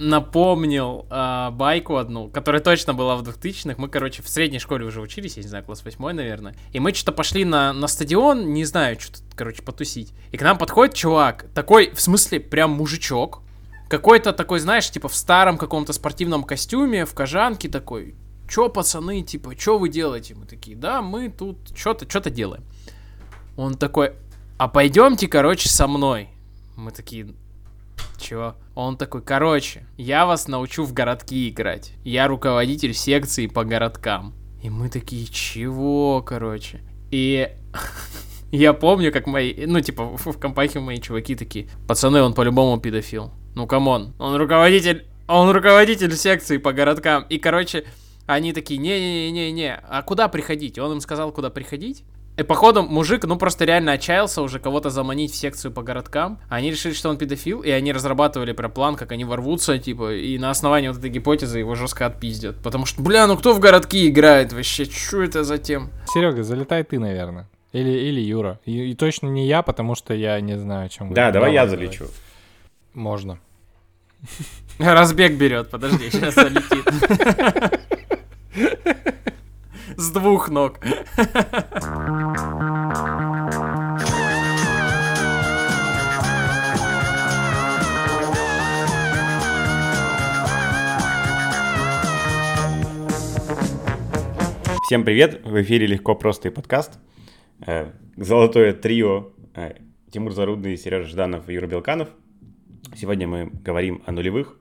напомнил э, байку одну, которая точно была в 2000-х. Мы, короче, в средней школе уже учились, я не знаю, класс 8, наверное. И мы что-то пошли на, на стадион, не знаю, что-то, короче, потусить. И к нам подходит чувак, такой, в смысле, прям мужичок. Какой-то такой, знаешь, типа в старом каком-то спортивном костюме, в кожанке такой. Чё, пацаны, типа, чё вы делаете? Мы такие, да, мы тут что-то, что-то делаем. Он такой, а пойдемте, короче, со мной. Мы такие, чего? Он такой, короче, я вас научу в городки играть. Я руководитель секции по городкам. И мы такие, чего, короче? И я помню, как мои, ну, типа, в, компахе мои чуваки такие, пацаны, он по-любому педофил. Ну, come on, он руководитель, он руководитель секции по городкам. И, короче, они такие, не-не-не-не, а куда приходить? Он им сказал, куда приходить. И походу мужик, ну просто реально отчаялся уже кого-то заманить в секцию по городкам. Они решили, что он педофил, и они разрабатывали про план, как они ворвутся, типа, и на основании вот этой гипотезы его жестко отпиздят. Потому что, бля, ну кто в городки играет вообще? Что это за тем? Серега, залетай ты, наверное. Или, или Юра. И, и точно не я, потому что я не знаю, о чем Да, давай я залечу. Можно. Разбег берет, подожди, сейчас залетит. С двух ног. Всем привет! В эфире «Легко, просто» подкаст. Э, Золотое трио э, Тимур Зарудный, Сережа Жданов и Юра Белканов. Сегодня мы говорим о нулевых,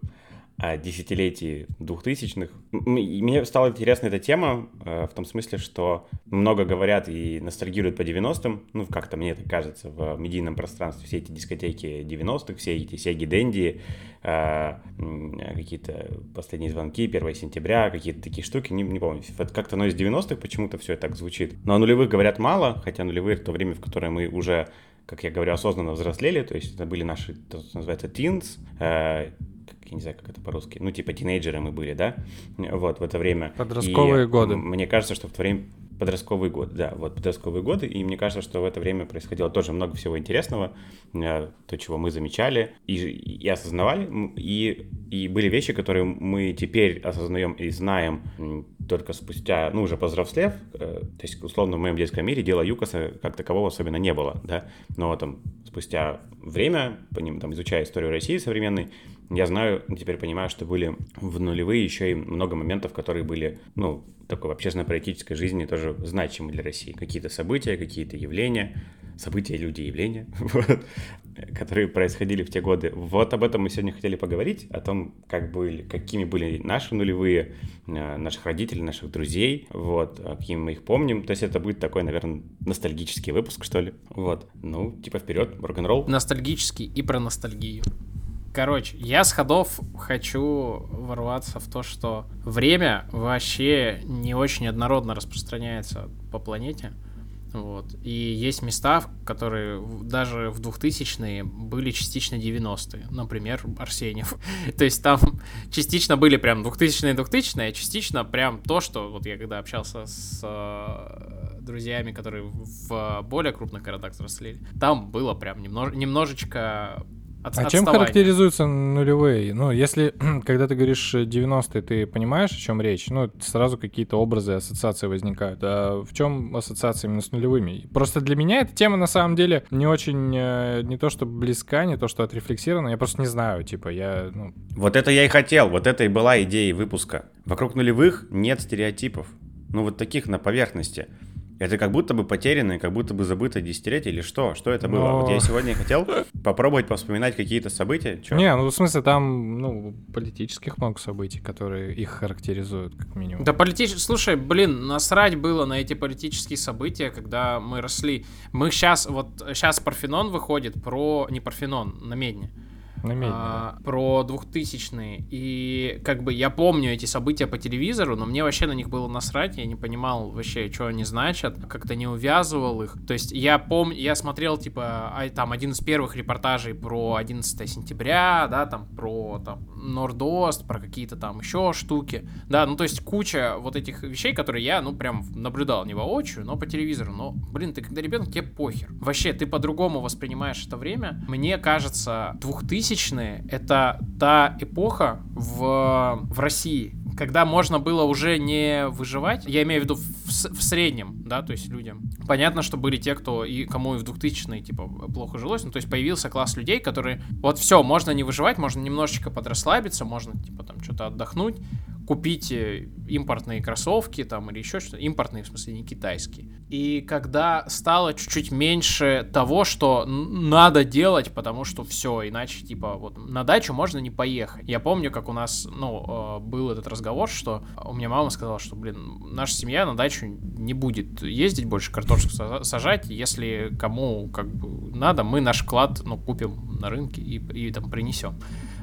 о десятилетии двухтысячных. Мне стала интересна эта тема э, в том смысле, что много говорят и ностальгируют по 90-м, ну, как-то мне это кажется, в медийном пространстве, все эти дискотеки 90-х, все эти Сеги Дэнди, э, какие-то последние звонки, 1 сентября, какие-то такие штуки, не, не помню, как-то оно из 90-х почему-то все так звучит. Но о нулевых говорят мало, хотя нулевые то время, в которое мы уже как я говорю, осознанно взрослели, то есть это были наши, то, что называется, teens, э, я не знаю, как это по-русски, ну, типа тинейджеры мы были, да, вот, в это время. Подростковые и годы. Мне кажется, что в то время подростковые годы, да, вот подростковые годы, и мне кажется, что в это время происходило тоже много всего интересного, э, то, чего мы замечали и, и осознавали, и, и были вещи, которые мы теперь осознаем и знаем только спустя, ну, уже повзрослев, э, то есть, условно, в моем детском мире дела Юкоса как такового особенно не было, да, но там спустя время, по ним, там, изучая историю России современной, я знаю, теперь понимаю, что были в нулевые еще и много моментов, которые были, ну, такой в общественно-политической жизни тоже значимы для России. Какие-то события, какие-то явления, события, люди, явления, вот, которые происходили в те годы. Вот об этом мы сегодня хотели поговорить, о том, как были, какими были наши нулевые, э, наших родителей, наших друзей, вот, а какими мы их помним. То есть это будет такой, наверное, ностальгический выпуск, что ли. Вот, ну, типа вперед, рок-н-ролл. Ностальгический и про ностальгию. Короче, я с ходов хочу ворваться в то, что время вообще не очень однородно распространяется по планете. Вот. И есть места, которые даже в 2000-е были частично 90-е. Например, Арсеньев. то есть там частично были прям 2000-е 2000-е, а частично прям то, что вот я когда общался с э, друзьями, которые в более крупных городах взрослели, там было прям немнож немножечко от, а чем характеризуются нулевые? Ну, если, когда ты говоришь 90-е, ты понимаешь, о чем речь? Ну, сразу какие-то образы, ассоциации возникают. А в чем ассоциация именно с нулевыми? Просто для меня эта тема, на самом деле, не очень, э, не то что близка, не то что отрефлексирована, я просто не знаю, типа, я... Ну... Вот это я и хотел, вот это и была идея выпуска. Вокруг нулевых нет стереотипов. Ну, вот таких на поверхности. Это как будто бы потерянное, как будто бы забытое десятилетие или что? Что это было? Но... Вот я сегодня хотел попробовать вспоминать какие-то события. Чё? Не, ну в смысле там, ну, политических много событий, которые их характеризуют, как минимум. Да политические... Слушай, блин, насрать было на эти политические события, когда мы росли. Мы сейчас, вот сейчас Парфенон выходит про... Не Парфенон, на Медне на медне, а, про 2000-е. И как бы я помню эти события по телевизору, но мне вообще на них было насрать, я не понимал вообще, что они значат, как-то не увязывал их. То есть я помню, я смотрел, типа, а, там, один из первых репортажей про 11 сентября, да, там, про там, Нордост, про какие-то там еще штуки. Да, ну то есть куча вот этих вещей, которые я, ну, прям наблюдал не воочию, но по телевизору. Но, блин, ты когда ребенок, тебе похер. Вообще, ты по-другому воспринимаешь это время. Мне кажется, 2000 2000-е — это та эпоха в, в России, когда можно было уже не выживать, я имею в виду в, в среднем, да, то есть людям. Понятно, что были те, кто и кому и в 2000-е, типа, плохо жилось, ну, то есть появился класс людей, которые, вот все, можно не выживать, можно немножечко подрасслабиться, можно, типа, там, что-то отдохнуть, купить импортные кроссовки там или еще что-то. Импортные, в смысле, не китайские. И когда стало чуть-чуть меньше того, что надо делать, потому что все, иначе, типа, вот на дачу можно не поехать. Я помню, как у нас, ну, э, был этот разговор, что у меня мама сказала, что, блин, наша семья на дачу не будет ездить больше картошку сажать, если кому как бы надо, мы наш вклад, ну, купим на рынке и, и там принесем.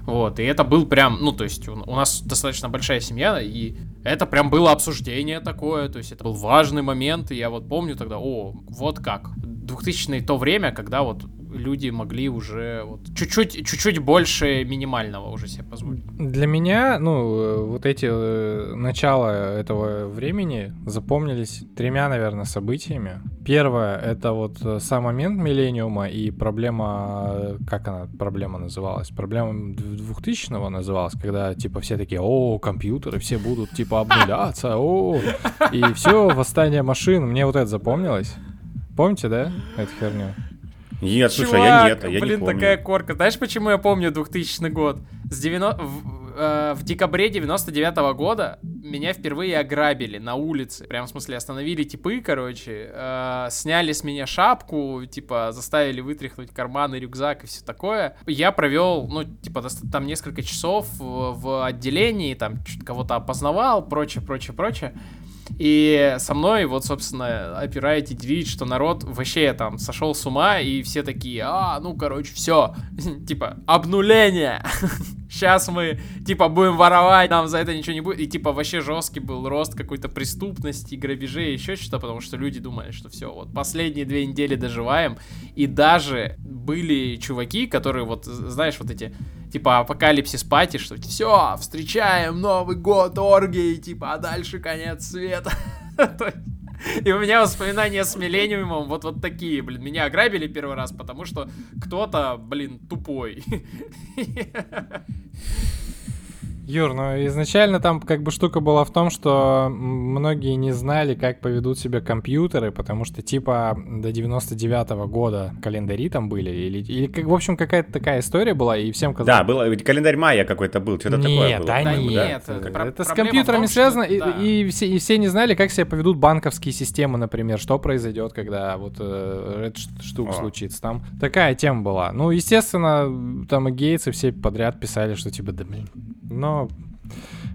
Вот, и это был прям, ну, то есть у нас достаточно большая семья, и это прям было обсуждение такое, то есть это был важный момент, и я вот помню тогда, о, вот как. 2000-е то время, когда вот люди могли уже вот чуть-чуть, чуть-чуть больше минимального уже себе позволить. Для меня, ну, вот эти э, начала этого времени запомнились тремя, наверное, событиями. Первое — это вот э, сам момент миллениума и проблема, как она, проблема называлась? Проблема 2000-го называлась, когда, типа, все такие, о, компьютеры, все будут, типа, обнуляться, о, и все, восстание машин. Мне вот это запомнилось. Помните, да, эту херню? Нет, Чувак, слушай, я нет, я блин, не помню. такая корка. Знаешь, почему я помню 2000 год? С 90... в, э, в декабре 99 -го года меня впервые ограбили на улице. Прям, в смысле, остановили типы, короче, э, сняли с меня шапку, типа, заставили вытряхнуть карманы, рюкзак и все такое. Я провел, ну, типа, там несколько часов в, в отделении, там, кого-то опознавал, прочее, прочее, прочее. И со мной, вот, собственно, опираете делить, что народ вообще там сошел с ума, и все такие, а, ну, короче, все, типа, обнуление. Сейчас мы, типа, будем воровать, нам за это ничего не будет. И, типа, вообще жесткий был рост какой-то преступности, грабежей, еще что-то, потому что люди думали, что все, вот последние две недели доживаем. И даже были чуваки, которые, вот, знаешь, вот эти типа апокалипсис пати, что все, встречаем Новый год, оргии, типа, а дальше конец света. И у меня воспоминания с Миллениумом вот, вот такие, блин. Меня ограбили первый раз, потому что кто-то, блин, тупой. Юр, ну изначально там как бы штука была в том, что многие не знали, как поведут себя компьютеры, потому что типа до 99-го года календари там были, или, или как, в общем, какая-то такая история была, и всем казалось... Да, был, календарь майя какой-то был, что-то такое было. Да нет, да? это, это с компьютерами том, связано, что... и, да. и, все, и все не знали, как себя поведут банковские системы, например, что произойдет, когда вот э, эта штука О. случится. Там такая тема была. Ну, естественно, там и Гейтс, и все подряд писали, что типа, да блин, но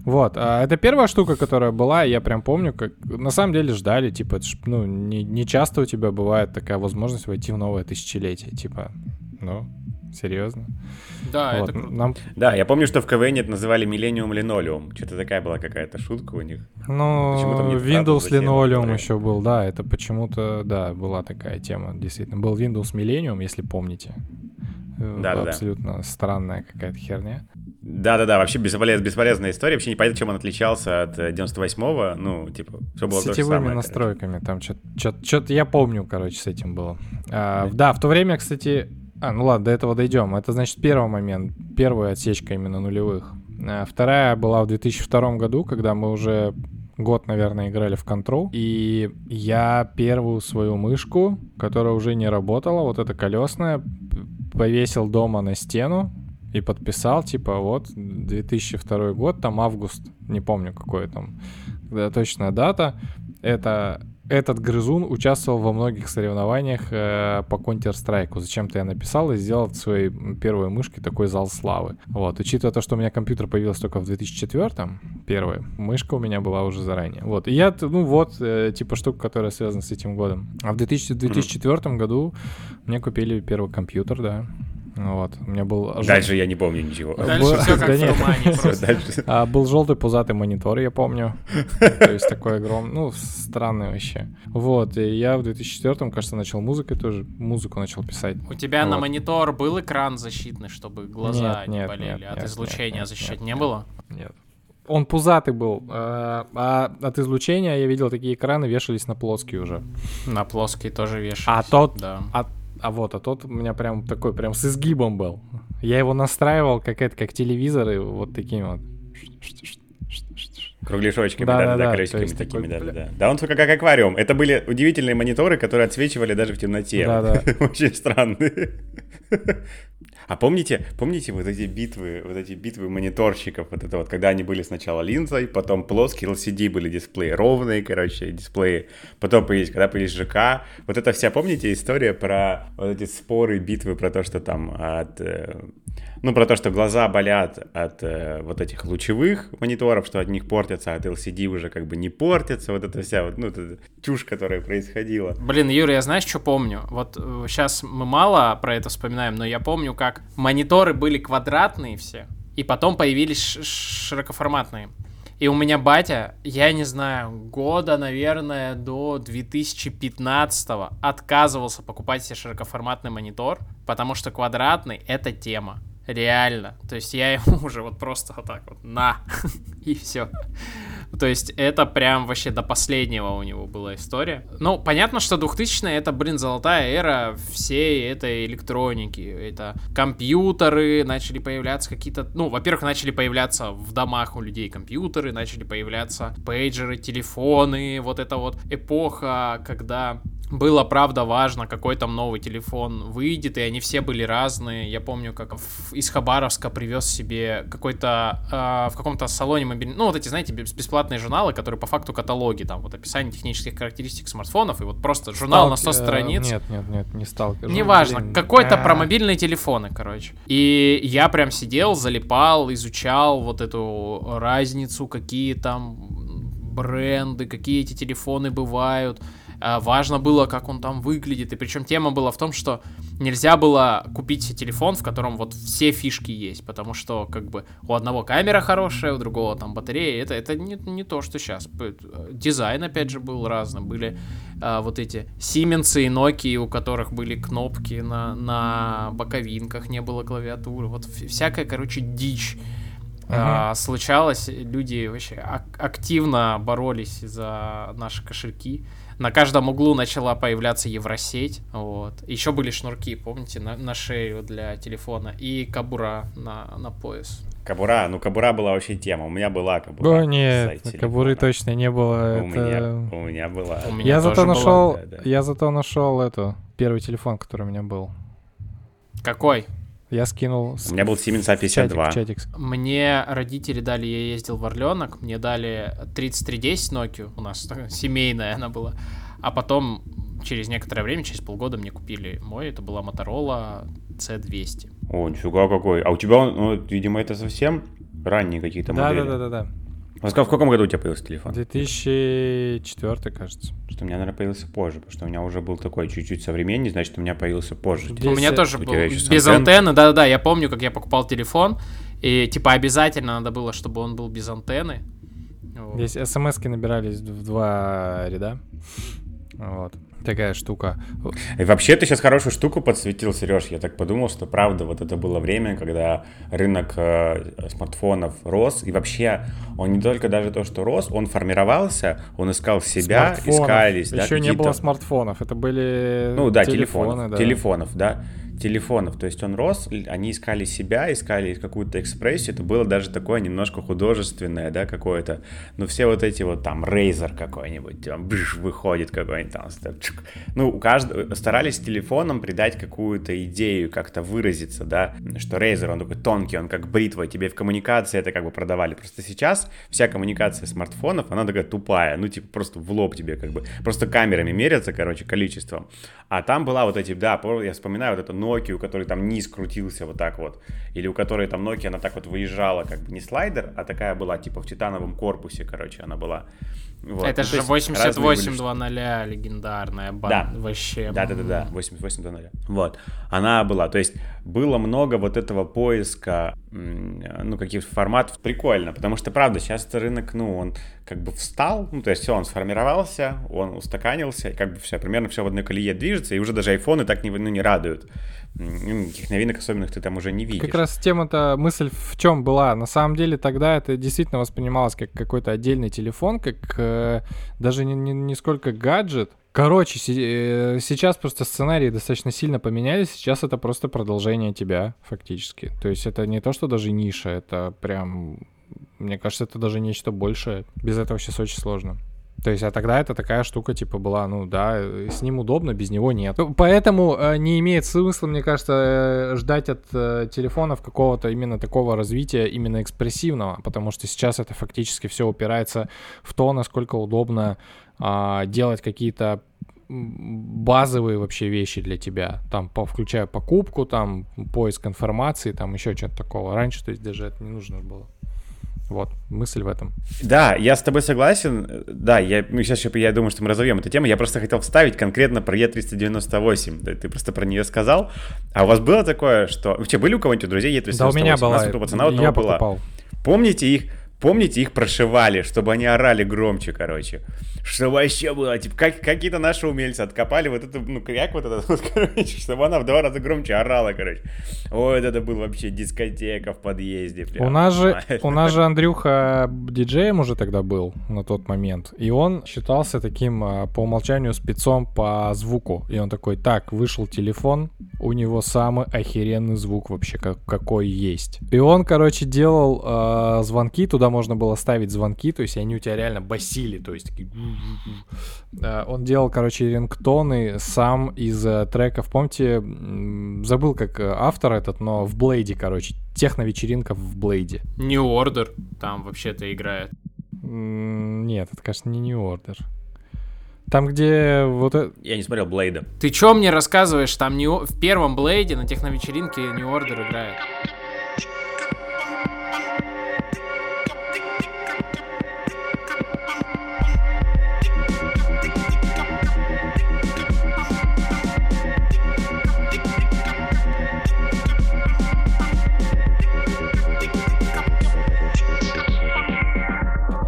вот, а это первая штука, которая была, я прям помню, как на самом деле ждали, типа, это ж, ну, не, не часто у тебя бывает такая возможность войти в новое тысячелетие, типа, ну, серьезно. Да, вот, это круто. Нам... Да, я помню, что в КВН это называли Millennium Linoleum. Что-то такая была какая-то шутка у них. Ну, Windows Linoleum еще был, да, это почему-то, да, была такая тема, действительно. Был Windows Millennium, если помните. Да, да, Абсолютно да. странная какая-то херня. Да-да-да, вообще бесполез, бесполезная история. Вообще не понятно, чем он отличался от 98-го. Ну, типа, все было с то же самое. настройками. Короче. Там что-то я помню, короче, с этим было. А, да, в то время, кстати... А, ну ладно, до этого дойдем. Это, значит, первый момент. Первая отсечка именно нулевых. А, вторая была в 2002 году, когда мы уже год, наверное, играли в Control. И я первую свою мышку, которая уже не работала, вот эта колесная, повесил дома на стену и подписал, типа, вот, 2002 год, там август, не помню, какой там точная дата. Это этот грызун участвовал во многих соревнованиях э, по Counter-Strike. Зачем-то я написал и сделал в своей первой мышке такой зал славы. Вот, учитывая то, что у меня компьютер появился только в 2004-м, первый, мышка у меня была уже заранее. Вот, и я, ну вот, э, типа штука, которая связана с этим годом. А в 2000, 2004 году мне купили первый компьютер, да. Вот, у меня был... Дальше я не помню ничего. Дальше все как в тумане просто. А, был желтый пузатый монитор, я помню. То есть такой огромный, ну, странный вообще. Вот, и я в 2004 кажется, начал музыкой тоже, музыку начал писать. У тебя на монитор был экран защитный, чтобы глаза не болели? От излучения защищать не было? Нет. Он пузатый был, а, а от излучения я видел такие экраны вешались на плоские уже. На плоские тоже вешались. А тот, да. а а вот, а тот у меня прям такой, прям с изгибом был. Я его настраивал как это, как телевизоры, вот такими вот. Кругляшочками, да, да, да, колесиками такими, да, да, да. Да, он только как аквариум. Это были удивительные мониторы, которые отсвечивали даже в темноте. Да, да. Очень странные. А помните, помните вот эти битвы, вот эти битвы мониторщиков, вот это вот, когда они были сначала линзой, потом плоские LCD были дисплеи, ровные, короче, дисплеи, потом появились, когда появились ЖК, вот это вся, помните, история про вот эти споры, битвы, про то, что там от э, ну, про то, что глаза болят от э, вот этих лучевых мониторов, что от них портятся, а от LCD уже как бы не портятся. Вот эта вся вот, ну, эта чушь, которая происходила. Блин, Юра, я знаешь, что помню? Вот сейчас э, мы мало про это вспоминаем, но я помню, как мониторы были квадратные все, и потом появились широкоформатные. И у меня батя, я не знаю, года, наверное, до 2015 отказывался покупать себе широкоформатный монитор, потому что квадратный — это тема. Реально. То есть я ему уже вот просто вот так вот на и все. То есть это прям вообще до последнего у него была история. Ну, понятно, что 2000 это, блин, золотая эра всей этой электроники. Это компьютеры, начали появляться какие-то... Ну, во-первых, начали появляться в домах у людей компьютеры, начали появляться пейджеры, телефоны. Вот эта вот эпоха, когда было, правда, важно, какой там новый телефон выйдет, и они все были разные. Я помню, как в, из Хабаровска привез себе какой-то э, в каком-то салоне мобильный, ну вот эти, знаете, бесплатные журналы, которые по факту каталоги, там вот описание технических характеристик смартфонов, и вот просто журнал Сталки, на 100 страниц. Нет, нет, нет, не стал. Неважно, какой-то про мобильные телефоны, короче. И я прям сидел, залипал, изучал вот эту разницу, какие там бренды, какие эти телефоны бывают а, важно было, как он там выглядит. И причем тема была в том, что нельзя было купить телефон, в котором вот все фишки есть, потому что как бы у одного камера хорошая, у другого там батарея. Это, это не, не то, что сейчас. Дизайн, опять же, был разный. Были а, вот эти Siemens и Nokia, у которых были кнопки на, на боковинках, не было клавиатуры. Вот всякая, короче, дичь. Uh-huh. А, случалось, люди вообще ак- активно боролись за наши кошельки. На каждом углу начала появляться Евросеть. Вот. Еще были шнурки, помните, на, на шею для телефона. И кабура на, на пояс. Кабура, ну кабура была вообще тема. У меня была кабура. О, нет, кабуры точно не было. У, это... меня, у меня была. У меня я зато нашел, да, да. я зато нашел эту первый телефон, который у меня был. Какой? Я скинул... У меня был Siemens A52. Чатик, чатик. Мне родители дали, я ездил в Орленок, мне дали 3310 Nokia, у нас семейная она была. А потом, через некоторое время, через полгода мне купили мой, это была Motorola C200. О, нифига какой. А у тебя, ну, видимо, это совсем ранние какие-то да, модели. Да-да-да. А в каком году у тебя появился телефон? 2004, кажется. Что у меня, наверное, появился позже, потому что у меня уже был такой чуть-чуть современнее, значит, у меня появился позже. Здесь... У меня тоже у был без антенны, да-да-да, я помню, как я покупал телефон, и типа обязательно надо было, чтобы он был без антенны. Вот. Здесь смс-ки набирались в два ряда. Вот такая штука. И вообще ты сейчас хорошую штуку подсветил, Сереж. Я так подумал, что правда, вот это было время, когда рынок э, смартфонов рос. И вообще он не только даже то, что рос, он формировался, он искал себя, смартфонов. искались. Еще да, не было смартфонов, это были Ну да, телефоны, телефонов, да. телефонов, да телефонов. То есть он рос, они искали себя, искали какую-то экспрессию. Это было даже такое немножко художественное, да, какое-то. Но все вот эти вот там Razer какой-нибудь, там бж, выходит какой-нибудь там. Ну, у каждого старались телефоном придать какую-то идею, как-то выразиться, да, что Razer, он такой тонкий, он как бритва, тебе в коммуникации это как бы продавали. Просто сейчас вся коммуникация смартфонов, она такая тупая, ну, типа, просто в лоб тебе как бы, просто камерами мерятся, короче, количеством. А там была вот эти, да, я вспоминаю вот эту Nokia, у которой там низ крутился вот так вот, или у которой там Nokia, она так вот выезжала, как бы не слайдер, а такая была, типа в титановом корпусе, короче, она была. Вот. Это ну, же 88.00 легендарная банда. Да. Вообще. Да, да, да, да. 88.00. Вот. Она была. То есть было много вот этого поиска, ну, каких форматов. Прикольно, потому что, правда, сейчас рынок, ну, он как бы встал, ну, то есть все, он сформировался, он устаканился, и как бы все, примерно все в одной колее движется, и уже даже айфоны так не, ну, не радуют. Никаких новинок особенных ты там уже не видишь. Как раз тема-то, мысль в чем была? На самом деле тогда это действительно воспринималось как какой-то отдельный телефон, как э, даже не, не, не сколько гаджет, Короче, э, сейчас просто сценарии достаточно сильно поменялись. Сейчас это просто продолжение тебя, фактически. То есть это не то, что даже ниша, это прям... Мне кажется, это даже нечто большее. Без этого сейчас очень сложно. То есть, а тогда это такая штука, типа, была, ну да, с ним удобно, без него нет. Поэтому э, не имеет смысла, мне кажется, э, ждать от э, телефонов какого-то именно такого развития, именно экспрессивного, потому что сейчас это фактически все упирается в то, насколько удобно э, делать какие-то базовые вообще вещи для тебя, там, по, включая покупку, там, поиск информации, там, еще что-то такого. Раньше, то есть, даже это не нужно было. Вот, мысль в этом. Да, я с тобой согласен. Да, я, сейчас я думаю, что мы разовьем эту тему. Я просто хотел вставить конкретно про Е398. Ты, ты просто про нее сказал. А у вас было такое, что... Вообще, были у кого-нибудь друзей Е398? Да, у меня была. У нас у пацана я покупал. Была. Помните их? Помните, их прошивали, чтобы они орали громче, короче. Что вообще было? Типа, как, какие-то наши умельцы откопали вот эту, ну, как вот этот, вот, короче, чтобы она в два раза громче орала, короче. Ой, это был вообще дискотека в подъезде. Прям, у нас же, у нас же Андрюха диджеем уже тогда был на тот момент, и он считался таким а, по умолчанию спецом по звуку. И он такой, так, вышел телефон, у него самый охеренный звук вообще, как, какой есть. И он, короче, делал э, звонки, туда можно было ставить звонки, то есть они у тебя реально басили, то есть такие он делал, короче, рингтоны сам из э, треков. Помните, забыл как э, автор этот, но в Блейде, короче, техно-вечеринка в Блейде. New Order там вообще-то играет. Нет, это, конечно, не New Order. Там, где вот это... Я не смотрел Блейда. Ты чё мне рассказываешь? Там не... в первом Блейде на техновечеринке New Order играет.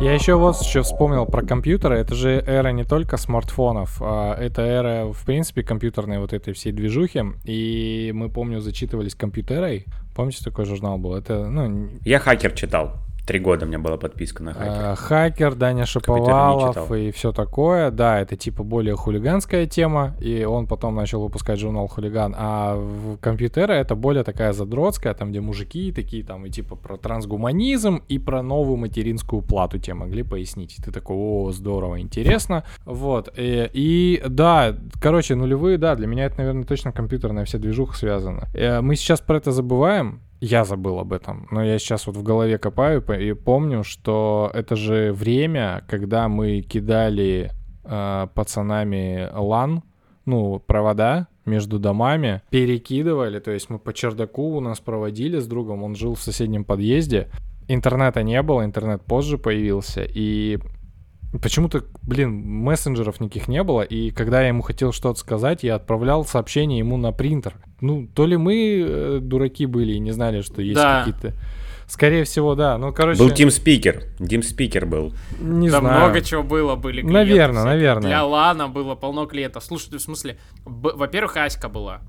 Я еще вот еще вспомнил про компьютеры. Это же эра не только смартфонов, а это эра, в принципе, компьютерной вот этой всей движухи. И мы, помню, зачитывались компьютерой. Помните, такой журнал был? Это, ну... Я хакер читал. Три года у меня была подписка на хакер. А, хакер, Даня Шаповалов и все такое. Да, это типа более хулиганская тема, и он потом начал выпускать журнал «Хулиган». А в компьютере это более такая задротская, там, где мужики такие там и типа про трансгуманизм и про новую материнскую плату тебе могли пояснить. И ты такой, о, здорово, интересно. Вот. И, и да, короче, нулевые, да, для меня это, наверное, точно компьютерная вся движуха связана. Э, мы сейчас про это забываем, я забыл об этом, но я сейчас вот в голове копаю и помню, что это же время, когда мы кидали э, пацанами лан, ну, провода между домами, перекидывали, то есть мы по чердаку у нас проводили с другом, он жил в соседнем подъезде, интернета не было, интернет позже появился, и Почему-то, блин, мессенджеров никаких не было, и когда я ему хотел что-то сказать, я отправлял сообщение ему на принтер. Ну, то ли мы э, дураки были и не знали, что есть да. какие-то... Скорее всего, да. Ну, короче... Был Team Speaker. Team Speaker был. Не да знаю. много чего было, были клиенты. Наверное, всякие. наверное. Для Лана было полно клиентов. Слушай, в смысле, во-первых, Аська была.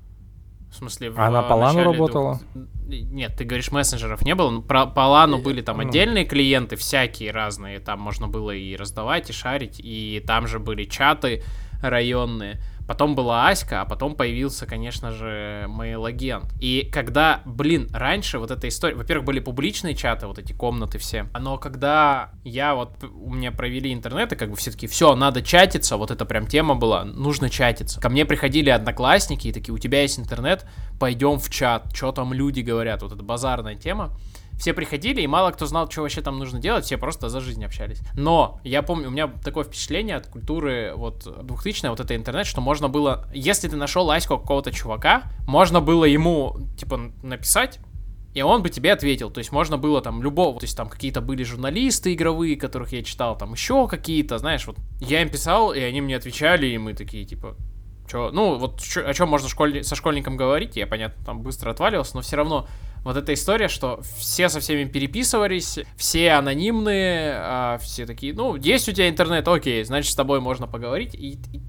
В смысле, в Она по лану работала? Нет, ты говоришь, мессенджеров не было. Про, по лану были там ну. отдельные клиенты, всякие разные. Там можно было и раздавать, и шарить. И там же были чаты районные. Потом была Аська, а потом появился, конечно же, Mail И когда, блин, раньше вот эта история... Во-первых, были публичные чаты, вот эти комнаты все. Но когда я вот... У меня провели интернет, и как бы все таки все, надо чатиться, вот это прям тема была, нужно чатиться. Ко мне приходили одноклассники и такие, у тебя есть интернет, пойдем в чат, что там люди говорят, вот эта базарная тема все приходили, и мало кто знал, что вообще там нужно делать, все просто за жизнь общались. Но я помню, у меня такое впечатление от культуры вот 2000 вот это интернет, что можно было, если ты нашел лаську какого-то чувака, можно было ему, типа, написать, и он бы тебе ответил. То есть можно было там любого, то есть там какие-то были журналисты игровые, которых я читал, там еще какие-то, знаешь, вот я им писал, и они мне отвечали, и мы такие, типа, Чё, ну, вот чё, о чем можно школь... со школьником говорить, я, понятно, там быстро отваливался, но все равно вот эта история, что все со всеми переписывались, все анонимные, а все такие, ну, есть у тебя интернет, окей, значит, с тобой можно поговорить, и, и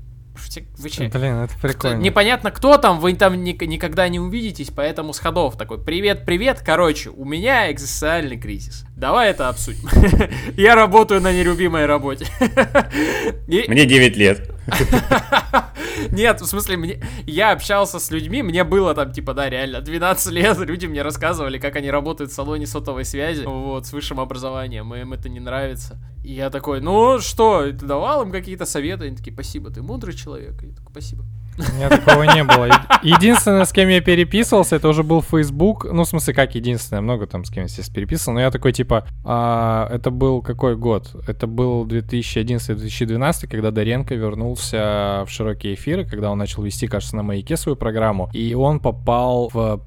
вы че? Блин, это прикольно. Кто, непонятно кто там, вы там ни, никогда не увидитесь, поэтому с ходов такой, привет, привет, короче, у меня экзистенциальный кризис. Давай это обсудим. Я работаю на нелюбимой работе. Мне 9 лет. Нет, в смысле, мне... я общался с людьми, мне было там, типа, да, реально, 12 лет, люди мне рассказывали, как они работают в салоне сотовой связи, вот, с высшим образованием, им это не нравится. И я такой, ну что, ты давал им какие-то советы? Они такие, спасибо, ты мудрый человек. И я такой, спасибо. У меня такого не было. Единственное, с кем я переписывался, это уже был Facebook. Ну, в смысле, как единственное, много там с кем я здесь переписывал. Но я такой, типа, а, это был какой год? Это был 2011-2012, когда Доренко вернулся в широкие эфиры, когда он начал вести, кажется, на маяке свою программу. И он попал в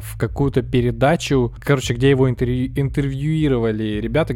в какую-то передачу, короче, где его интервью, интервьюировали ребята,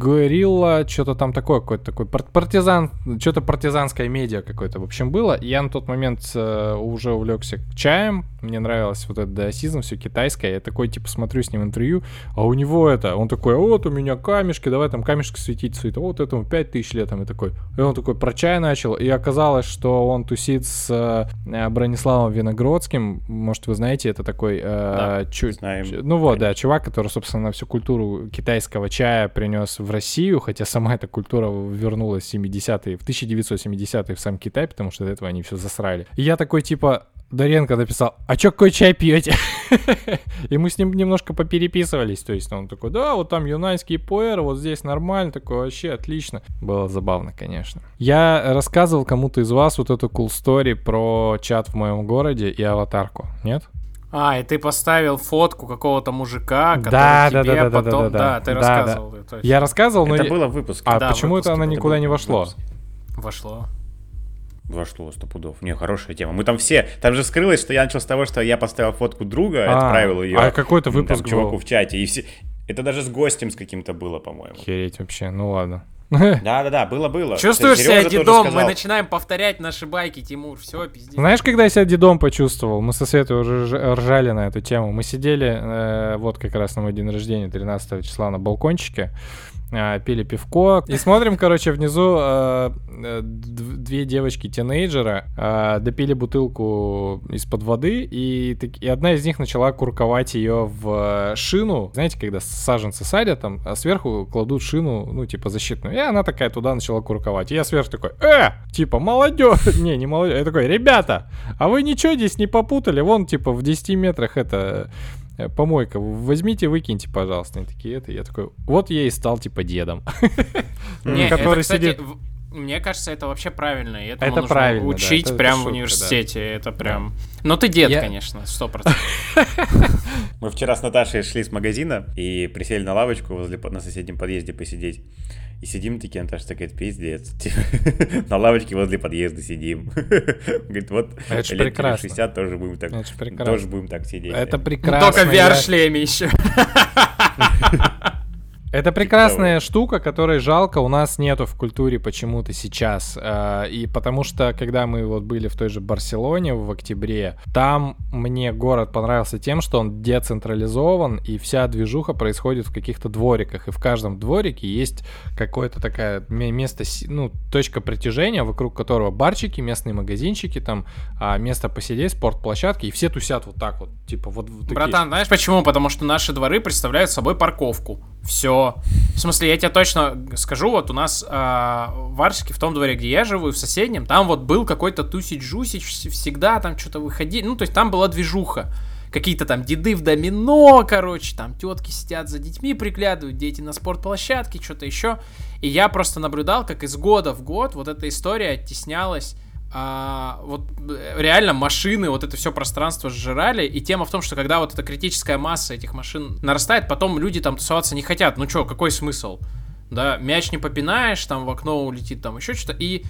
Горилла, что-то там такое, какой-то такой партизан, что-то партизанское медиа какое-то, в общем, было. Я на тот момент э, уже увлекся чаем, мне нравилось вот этот даосизм, все китайское. Я такой, типа, смотрю с ним интервью, а у него это, он такой, вот у меня камешки, давай там камешки светить, светит. Вот этому 5000 лет, там, и такой. И он такой про чай начал, и оказалось, что он тусит с э, Брониславом Виногродским, может, вы знаете, это такой... Э, да, чу- знаем. Ну вот, да, чувак, который, собственно, всю культуру китайского чая принес в в Россию, хотя сама эта культура вернулась в 70-е, в 1970-е в сам Китай, потому что до этого они все засрали. И я такой, типа, Доренко написал, а чё, какой чай пьете? и мы с ним немножко попереписывались, то есть он такой, да, вот там юнайский пуэр, вот здесь нормально, такой, вообще отлично. Было забавно, конечно. Я рассказывал кому-то из вас вот эту cool story про чат в моем городе и аватарку, нет? А, и ты поставил фотку какого-то мужика, который да, тебе да, да, потом... Да, да, да, да, ты да, рассказывал. Да. Я рассказывал, но... Это было в выпуске. А да, почему это она никуда это не вошло? Вошло. Вошло, сто пудов. Не, хорошая тема. Мы там все... Там же скрылось, что я начал с того, что я поставил фотку друга, а, отправил ее... А какой-то выпуск там, чуваку в чате. И все... Это даже с гостем с каким-то было, по-моему. Хереть вообще, ну ладно. Да-да-да, было-было. Чувствуешь себя дедом? Мы начинаем повторять наши байки, Тимур. Все, пиздец. Знаешь, когда я себя дедом почувствовал? Мы со Светой уже ржали на эту тему. Мы сидели, э, вот как раз на мой день рождения, 13 числа, на балкончике. А, пили пивко. И смотрим, короче, внизу э, э две девочки-тинейджера э, допили бутылку из-под воды, и, и одна из них начала курковать ее в шину. Знаете, когда саженцы садят там, а сверху кладут шину, ну, типа, защитную. И она такая туда начала курковать. И я сверху такой, э, типа, молодежь. Не, не молодежь. Я такой, ребята, а вы ничего здесь не попутали? Вон, типа, в 10 метрах это Э, помойка, возьмите, выкиньте, пожалуйста. Они такие, это, я такой, вот я и стал, типа, дедом. Не, который сидит... Мне кажется, это вообще правильно. И этому это нужно правильно, учить да, это, прям это шутка, в университете. Да. Это прям. Да. Ну ты дед, Я... конечно, сто процентов. Мы вчера с Наташей шли с магазина и присели на лавочку возле на соседнем подъезде посидеть. И сидим такие, Наташа такая, пиздец. на лавочке возле подъезда сидим. Говорит, вот это лет прекрасно. 60 тоже будем так, тоже будем так сидеть. Это прекрасно. Только в VR-шлеме еще. Это прекрасная штука, которой жалко у нас нету в культуре почему-то сейчас. А, и потому что, когда мы вот были в той же Барселоне в октябре, там мне город понравился тем, что он децентрализован, и вся движуха происходит в каких-то двориках. И в каждом дворике есть какое-то такое место, ну, точка притяжения, вокруг которого барчики, местные магазинчики, там а, место посидеть, спортплощадки, и все тусят вот так вот. Типа вот, вот такие. Братан, знаешь почему? Потому что наши дворы представляют собой парковку. Все. В смысле, я тебе точно скажу, вот у нас э, в Арсике, в том дворе, где я живу, в соседнем, там вот был какой-то тусич-жусич, всегда там что-то выходили, ну, то есть там была движуха. Какие-то там деды в домино, короче, там тетки сидят за детьми, приглядывают, дети на спортплощадке, что-то еще. И я просто наблюдал, как из года в год вот эта история оттеснялась а, вот э, реально машины, вот это все пространство сжирали, и тема в том, что когда вот эта критическая масса этих машин нарастает, потом люди там тусоваться не хотят. Ну что, какой смысл? Да, мяч не попинаешь, там в окно улетит, там еще что-то, и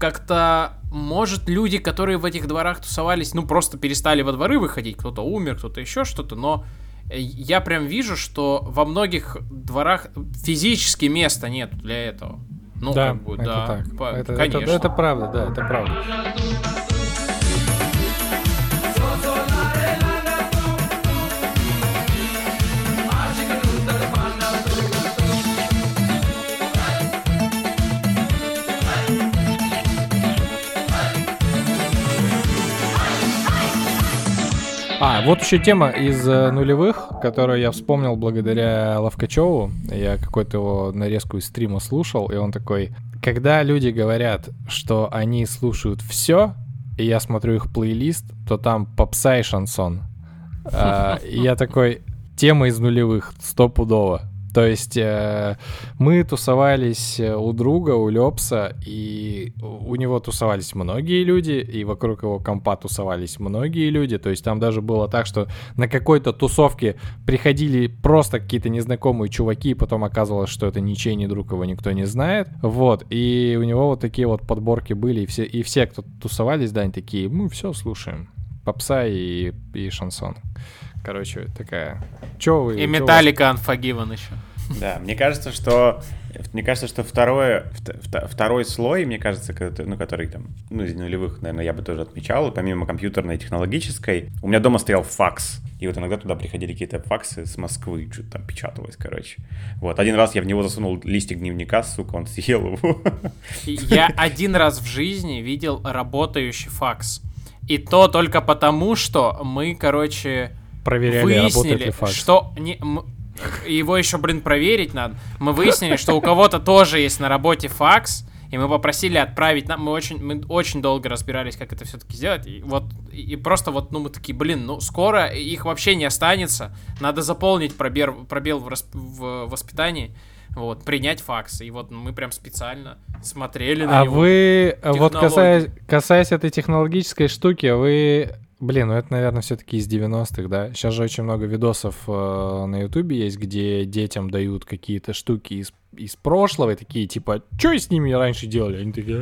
как-то, может, люди, которые в этих дворах тусовались, ну, просто перестали во дворы выходить, кто-то умер, кто-то еще что-то, но я прям вижу, что во многих дворах физически места нет для этого. Ну, да, как бы, это да, так. По- это, конечно. Это, это правда, да, это правда. А, вот еще тема из э, нулевых, которую я вспомнил благодаря Ловкачеву. Я какой-то его нарезку из стрима слушал, и он такой, когда люди говорят, что они слушают все, и я смотрю их плейлист, то там попса шансон. А, и я такой, тема из нулевых, стопудово. То есть э, мы тусовались э, у друга, у Лепса, и у него тусовались многие люди, и вокруг его компа тусовались многие люди. То есть там даже было так, что на какой-то тусовке приходили просто какие-то незнакомые чуваки, и потом оказывалось, что это ничей, ни друг его никто не знает. Вот, и у него вот такие вот подборки были, и все, и все кто тусовались, да, они такие, мы все слушаем. Попса и, и шансон. Короче, такая... Чё вы... И Металлика Unforgiven еще. Да, мне кажется, что мне кажется, что второе, второй слой, мне кажется, ну, который там, ну, из нулевых, наверное, я бы тоже отмечал, помимо компьютерной и технологической, у меня дома стоял факс, и вот иногда туда приходили какие-то факсы с Москвы, что-то там печаталось, короче. Вот, один раз я в него засунул листик дневника, сука, он съел его. Я один раз в жизни видел работающий факс. И то только потому, что мы, короче, проверяли, выяснили, факс. что не, его еще, блин, проверить надо. Мы выяснили, что у кого-то тоже есть на работе факс, и мы попросили отправить нам, мы очень, мы очень долго разбирались, как это все-таки сделать, и вот, и просто вот, ну, мы такие, блин, ну, скоро их вообще не останется, надо заполнить пробел, пробел в, расп, в воспитании, вот, принять факс, и вот мы прям специально смотрели на а него. А вы, вот касаясь, касаясь этой технологической штуки, вы Блин, ну это, наверное, все-таки из 90-х, да? Сейчас же очень много видосов э, на Ютубе есть, где детям дают какие-то штуки из, из прошлого, и такие, типа, что с ними раньше делали? Они такие...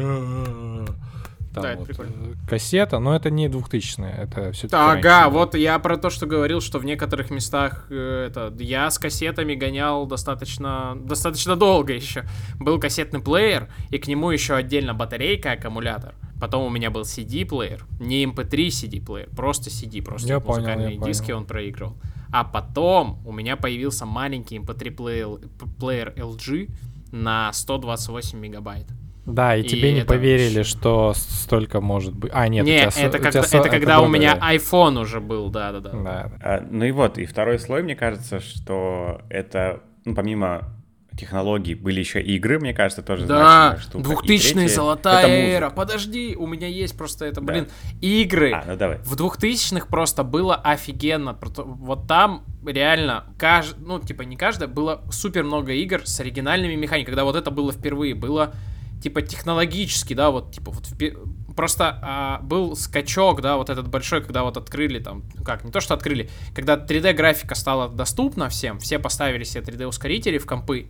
Там да, вот, это прикольно. Э, кассета, но это не 2000 это все Ага, вот я про то, что говорил, что в некоторых местах э, это я с кассетами гонял достаточно достаточно долго еще. Был кассетный плеер, и к нему еще отдельно батарейка, аккумулятор. Потом у меня был CD-плеер, не MP3 CD-плеер, просто CD, просто я музыкальные понял, диски понял. он проигрывал. А потом у меня появился маленький MP3 плеер, LG на 128 мегабайт. Да, и, и тебе не это... поверили, что столько может быть. А, нет, не, тебя, это, когда, тебя, это когда это у меня iPhone уже был, да, да, да. да. А, ну и вот, и второй слой, мне кажется, что это, ну, помимо технологий были еще игры, мне кажется, тоже Да, двухтысячная золотая эра. Подожди, у меня есть просто это, блин, да. игры. А, ну давай. В двухтысячных просто было офигенно. Вот там реально, кажд... ну, типа, не каждая, было супер много игр с оригинальными механиками. Когда вот это было впервые, было типа технологически, да, вот типа вот в... просто а, был скачок, да, вот этот большой, когда вот открыли там, ну как, не то что открыли, когда 3D графика стала доступна всем, все поставили себе 3D ускорители в компы,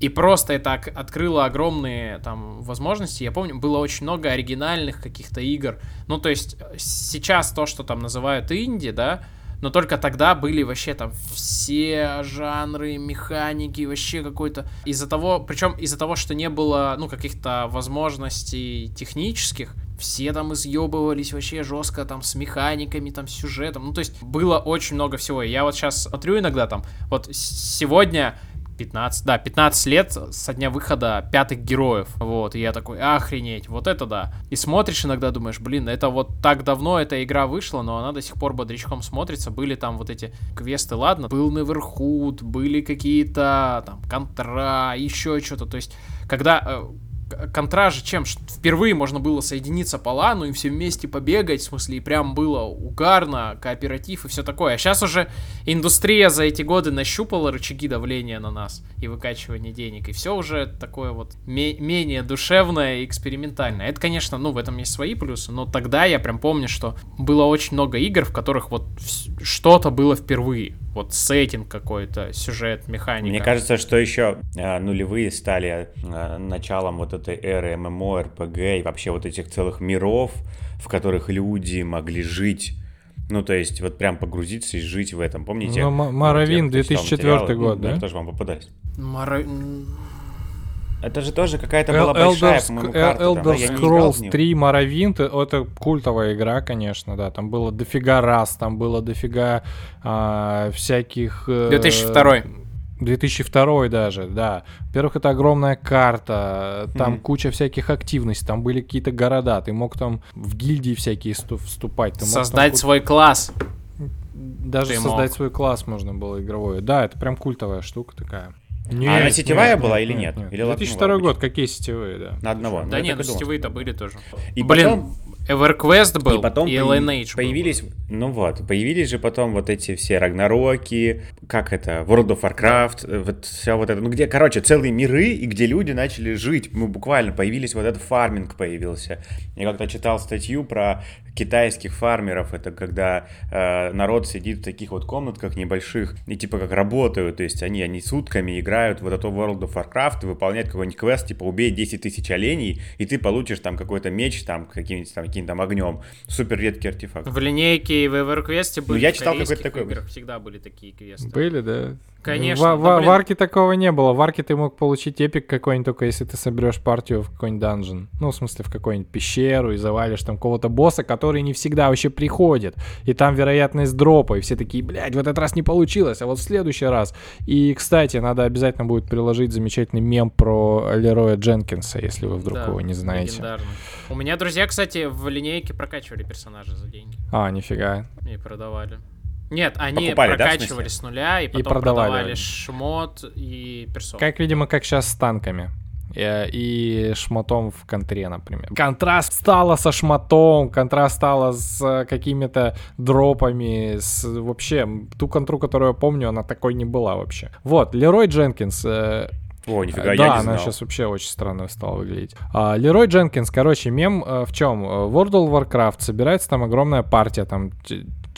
и просто это открыло огромные там возможности. Я помню, было очень много оригинальных каких-то игр. Ну, то есть сейчас то, что там называют инди, да, но только тогда были вообще там все жанры, механики, вообще какой-то... Из-за того, причем из-за того, что не было, ну, каких-то возможностей технических, все там изъебывались вообще жестко там с механиками, там с сюжетом. Ну, то есть было очень много всего. Я вот сейчас смотрю иногда там, вот сегодня 15, да, 15 лет со дня выхода пятых героев. Вот, и я такой, охренеть, вот это да. И смотришь иногда, думаешь, блин, это вот так давно эта игра вышла, но она до сих пор бодрячком смотрится. Были там вот эти квесты, ладно, был Неверхуд, были какие-то там контра, еще что-то. То есть, когда э, контраже чем? Впервые можно было соединиться по лану и все вместе побегать, в смысле, и прям было угарно, кооператив и все такое. А сейчас уже индустрия за эти годы нащупала рычаги давления на нас и выкачивания денег, и все уже такое вот менее душевное и экспериментальное. Это, конечно, ну, в этом есть свои плюсы, но тогда я прям помню, что было очень много игр, в которых вот что-то было впервые вот сеттинг какой-то, сюжет, механика. Мне кажется, что еще э, нулевые стали э, началом вот этой эры ММО, РПГ и вообще вот этих целых миров, в которых люди могли жить ну, то есть, вот прям погрузиться и жить в этом. Помните? Ну, Маравин, 2004 год, ну, да? Тоже вам попадались. Мара... Это же тоже какая-то была большая, по-моему, карта. Elder Scrolls 3 Morrowind, это культовая игра, конечно, да. Там было дофига раз, там было дофига а, всяких... 2002 э, 2002 даже, да. Во-первых, это огромная карта, там mm-hmm. куча всяких активностей, там были какие-то города, ты мог там в гильдии всякие вступать. Ты Создать там... свой класс. Даже Ты создать мог. свой класс можно было игровой. Да, это прям культовая штука такая. А она сетевая была или нет? Или локнула 2002 обычно? год, какие сетевые, да. На одного. Да я нет, ну сетевые-то были тоже. И Блин, потом- EverQuest был и потом и появи- Lineage был. появились, ну вот, появились же потом вот эти все Рагнароки, как это, World of Warcraft, э, вот все вот это, ну где, короче, целые миры, и где люди начали жить, ну буквально появились, вот этот фарминг появился. Я как-то читал статью про китайских фармеров, это когда э, народ сидит в таких вот комнатках небольших и типа как работают, то есть они, они сутками играют в вот это World of Warcraft, выполняют какой-нибудь квест, типа убей 10 тысяч оленей, и ты получишь там какой-то меч там каким-нибудь там, каким-то там огнем. Супер редкий артефакт. В линейке и в EverQuest были Ну, я читал какой-то такой. играх всегда были такие квесты. Были, да? Конечно, В, да, в- блин. в арке такого не было. В арке ты мог получить эпик какой-нибудь только если ты соберешь партию в какой-нибудь данжен. Ну, в смысле, в какую-нибудь пещеру и завалишь там кого-то босса, который не всегда вообще приходит. И там вероятность дропа. И все такие, блядь, в этот раз не получилось, а вот в следующий раз. И, кстати, надо обязательно будет приложить замечательный мем про Лероя Дженкинса, если вы вдруг Да, его не знаете. легендарный. У меня друзья, кстати, в линейке прокачивали персонажа за деньги А, нифига. и продавали. Нет, они Покупали, да, прокачивали смысле? с нуля и потом продавали. продавали шмот и персон. Как, видимо, как сейчас с танками. Э, И шматом в контре, например. Контраст стало со шматом, контраст стало с э, какими-то дропами, с вообще ту контру, которую я помню, она такой не была вообще. Вот, Лерой Дженкинс, э, О, нифига, да, я не она знал. сейчас вообще очень странно стала выглядеть. А, Лерой Дженкинс, короче, мем э, в чем? World of Warcraft, собирается там огромная партия, там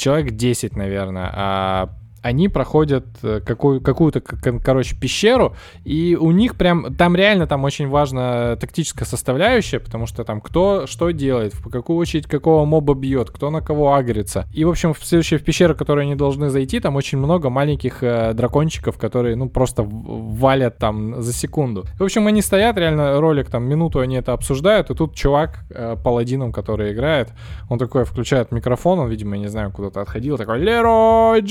человек 10, наверное, а они проходят э, какую, какую-то, короче, пещеру, и у них прям, там реально там очень важна тактическая составляющая, потому что там кто что делает, в какую очередь какого моба бьет, кто на кого агрится. И, в общем, в следующую в пещеру, в которую они должны зайти, там очень много маленьких э, дракончиков, которые, ну, просто валят там за секунду. В общем, они стоят, реально ролик, там, минуту они это обсуждают, и тут чувак, э, паладином, который играет, он такой включает микрофон, он, видимо, я не знаю, куда-то отходил, такой, Лерой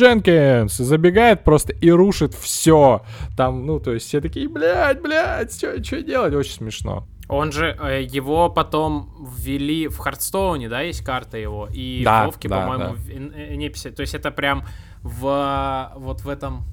Дженкинс, и забегает просто и рушит все. Там, ну, то есть все такие, блядь, блядь, что делать? Очень смешно. Он же, э, его потом ввели в Хардстоуне, да, есть карта его, и Да, в Вовке, да, по-моему, да. в э, не писи- То есть это прям в вот в этом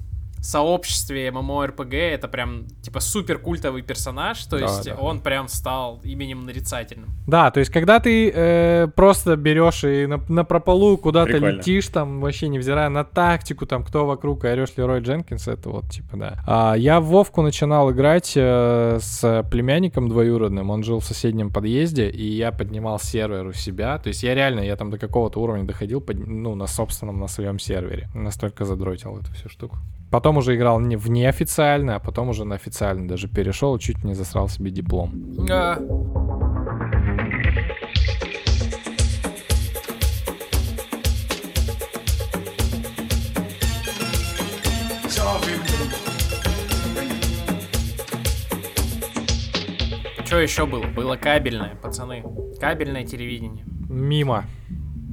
сообществе MMORPG это прям типа супер культовый персонаж, то Да, есть да. он прям стал именем нарицательным. Да, то есть, когда ты э, просто берешь и на, на прополу куда-то летишь, там, вообще невзирая на тактику, там, кто вокруг, орешь Лерой Дженкинс, это вот, типа, да. А, я в Вовку начинал играть э, с племянником двоюродным, он жил в соседнем подъезде, и я поднимал сервер у себя, то есть я реально, я там до какого-то уровня доходил, под- ну, на собственном, на своем сервере, настолько задротил эту всю штуку. Потом уже играл не, в неофициально, а потом уже на официально даже перешел, чуть не засрал себе диплом. А, Что еще было? Было кабельное, пацаны. Кабельное телевидение. Мимо.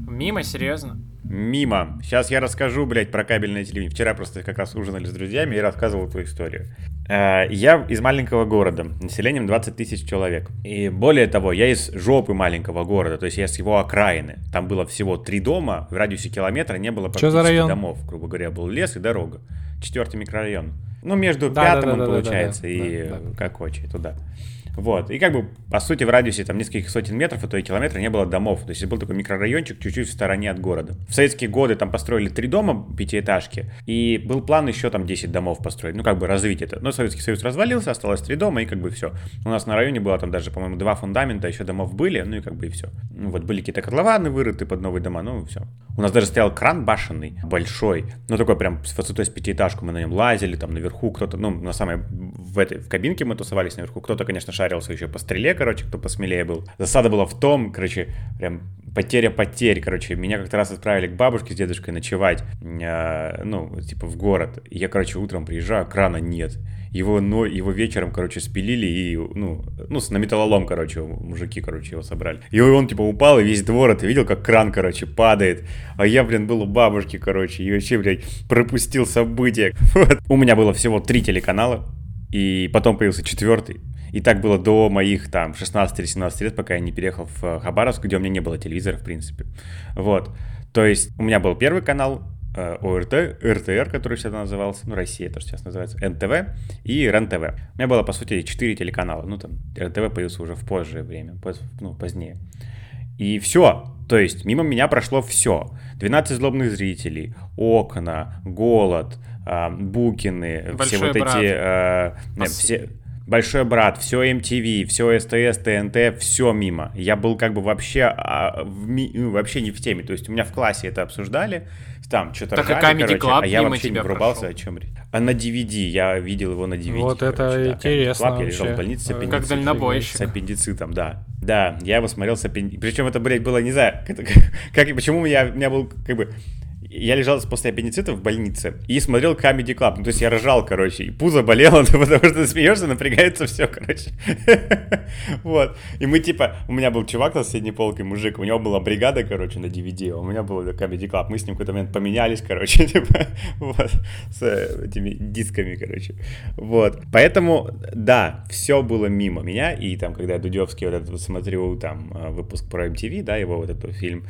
Мимо, серьезно? Мимо. Сейчас я расскажу, блядь, про кабельное телевидение. Вчера просто как раз ужинали с друзьями и рассказывал твою историю. Э, Я из маленького города, населением 20 тысяч человек. И более того, я из жопы маленького города, то есть я с его окраины. Там было всего три дома, в радиусе километра не было практически домов. Грубо говоря, был лес и дорога. Четвертый микрорайон. Ну, между Да, пятым да, он да, да, получается да, и да, да. Кокочей туда. Вот. И как бы, по сути, в радиусе там нескольких сотен метров, а то и километра не было домов. То есть был такой микрорайончик чуть-чуть в стороне от города. В советские годы там построили три дома, пятиэтажки, и был план еще там 10 домов построить, ну как бы развить это. Но Советский Союз развалился, осталось три дома, и как бы все. У нас на районе было там даже, по-моему, два фундамента, еще домов были, ну и как бы и все. Ну вот были какие-то котлованы вырыты под новые дома, ну все. У нас даже стоял кран башенный, большой, ну такой прям с высотой с пятиэтажку, мы на нем лазили, там наверху кто-то, ну на самой, в этой, в кабинке мы тусовались наверху, кто-то, конечно, шарился еще по стреле, короче, кто посмелее был. Засада была в том, короче, прям потеря потерь, короче, меня как-то раз отправили к бабушке с дедушкой ночевать, э, ну, типа в город. Я, короче, утром приезжаю, крана нет. Его, но, его вечером, короче, спилили и, ну, ну, на металлолом, короче, мужики, короче, его собрали. И он, типа, упал, и весь двор, ты видел, как кран, короче, падает. А я, блин, был у бабушки, короче, и вообще, блядь, пропустил события. Вот. У меня было всего три телеканала, и потом появился четвертый. И так было до моих там 16 или 17 лет, пока я не переехал в э, Хабаровск, где у меня не было телевизора, в принципе. Вот. То есть у меня был первый канал, э, ОРТ, РТР, который всегда назывался, ну, Россия тоже сейчас называется, НТВ и РЕН-ТВ. У меня было, по сути, 4 телеканала. Ну, там, РЕН-ТВ появился уже в позже время, поз, ну, позднее. И все. То есть мимо меня прошло все. 12 злобных зрителей, окна, голод, э, букины, Большой все вот брат. эти... Э, все, Большой брат, все MTV, все СТС, ТНТ, все мимо. Я был как бы вообще, а, в ми- ну, вообще не в теме. То есть у меня в классе это обсуждали, там что-то Так и ржали, Comedy короче, Club а я вообще не врубался, прошел. о чем речь. А на DVD, я видел его на DVD. Вот это короче, да, Comedy интересно Club, Я лежал в больнице с Как аппендицитом. дальнобойщик. С аппендицитом, да. Да, я его смотрел с аппендицитом. Причем это, блядь, было, не знаю, как, как- почему я, у меня был, как бы, я лежал после аппендицита в больнице и смотрел Comedy Club. Ну, то есть я ржал, короче, и пузо болело, ну, потому что ты смеешься, напрягается все, короче. Вот. И мы, типа, у меня был чувак на соседней полке, мужик, у него была бригада, короче, на DVD, у меня был Comedy Club. Мы с ним в какой-то момент поменялись, короче, типа, вот, с э, этими дисками, короче. Вот. Поэтому, да, все было мимо меня, и там, когда я Дудевский вот этот смотрю, там, э, выпуск про MTV, да, его вот этот фильм,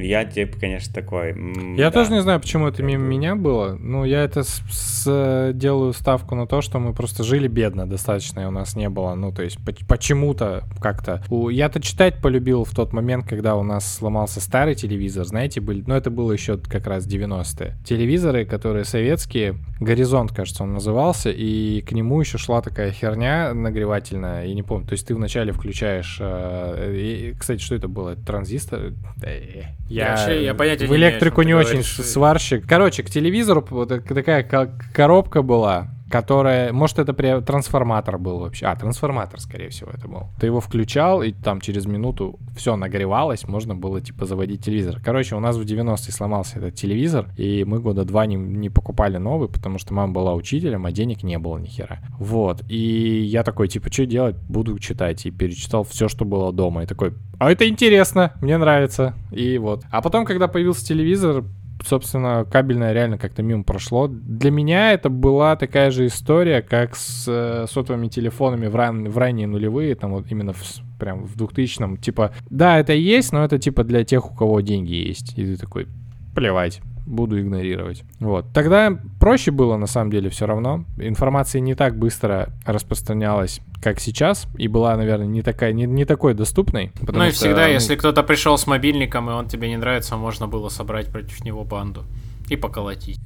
я, типа, конечно, такой... м, Я да. тоже не знаю, почему это мимо меня было. Ну, я это с- с- делаю ставку на то, что мы просто жили бедно достаточно, и у нас не было, ну, то есть поч- почему-то как-то. У- Я-то читать полюбил в тот момент, когда у нас сломался старый телевизор, знаете, были, ну, это было еще как раз 90-е. Телевизоры, которые советские, «Горизонт», кажется, он назывался, и к нему еще шла такая херня нагревательная, я не помню, то есть ты вначале включаешь... э, и- кстати, что это было? Транзистор? Э, Я вообще- я понятия в не имею, электрику чем ты не очень с- сварщик. Короче, к телевизору вот так- такая ко- коробка была, которая, может, это при- трансформатор был вообще. А, трансформатор, скорее всего, это был. Ты его включал, и там через минуту все нагревалось, можно было, типа, заводить телевизор. Короче, у нас в 90-е сломался этот телевизор, и мы года два не, не покупали новый, потому что мама была учителем, а денег не было ни хера. Вот. И я такой, типа, что делать? Буду читать. И перечитал все, что было дома. И такой, а это интересно, мне нравится. И вот. А потом, когда появился телевизор, собственно, кабельное реально как-то мимо прошло. Для меня это была такая же история, как с э, сотовыми телефонами в, ран- в ранние нулевые, там вот именно в, прям в 2000-м. Типа, да, это есть, но это типа для тех, у кого деньги есть. И ты такой, плевать. Буду игнорировать. Вот. Тогда проще было, на самом деле, все равно. Информация не так быстро распространялась, как сейчас, и была, наверное, не такая, не, не такой доступной. Ну и что, всегда, ну, если кто-то пришел с мобильником, и он тебе не нравится, можно было собрать против него банду и поколотить.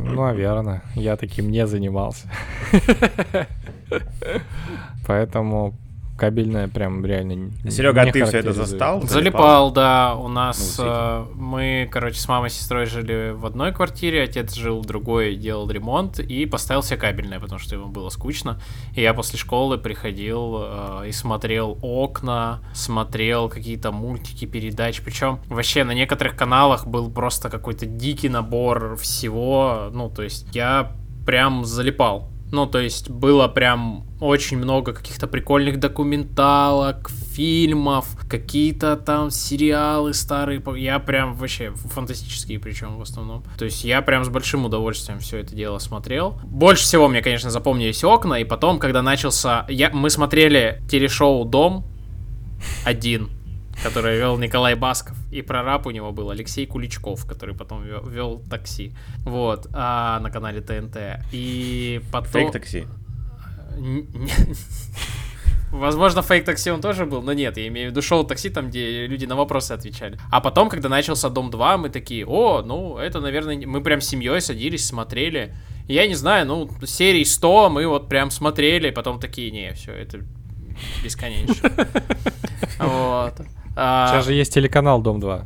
Ну, наверное. Я таким не занимался. Поэтому кабельная прям реально Серега, а не ты все это застал? Залипал, да. У нас Ну, э, мы, короче, с мамой и сестрой жили в одной квартире, отец жил в другой, делал ремонт и поставил себе кабельное, потому что ему было скучно. И я после школы приходил э, и смотрел окна, смотрел какие-то мультики, передачи. Причем вообще на некоторых каналах был просто какой-то дикий набор всего. Ну, то есть я прям залипал. Ну, то есть было прям очень много каких-то прикольных документалок, фильмов, какие-то там сериалы старые. Я прям вообще фантастические причем в основном. То есть я прям с большим удовольствием все это дело смотрел. Больше всего мне, конечно, запомнились окна. И потом, когда начался... Я... Мы смотрели телешоу «Дом» один, который вел Николай Басков. И прораб у него был Алексей Куличков, который потом вел, вел такси. Вот, а, на канале ТНТ. И потом... Фейк-такси. Н- не- Возможно, фейк такси он тоже был, но нет, я имею в виду шоу такси, там, где люди на вопросы отвечали. А потом, когда начался Дом 2, мы такие, о, ну, это, наверное, не-» мы прям семьей садились, смотрели. Я не знаю, ну, серий 100 мы вот прям смотрели, потом такие, не, все, это бесконечно. Вот. А, Сейчас же есть телеканал Дом 2.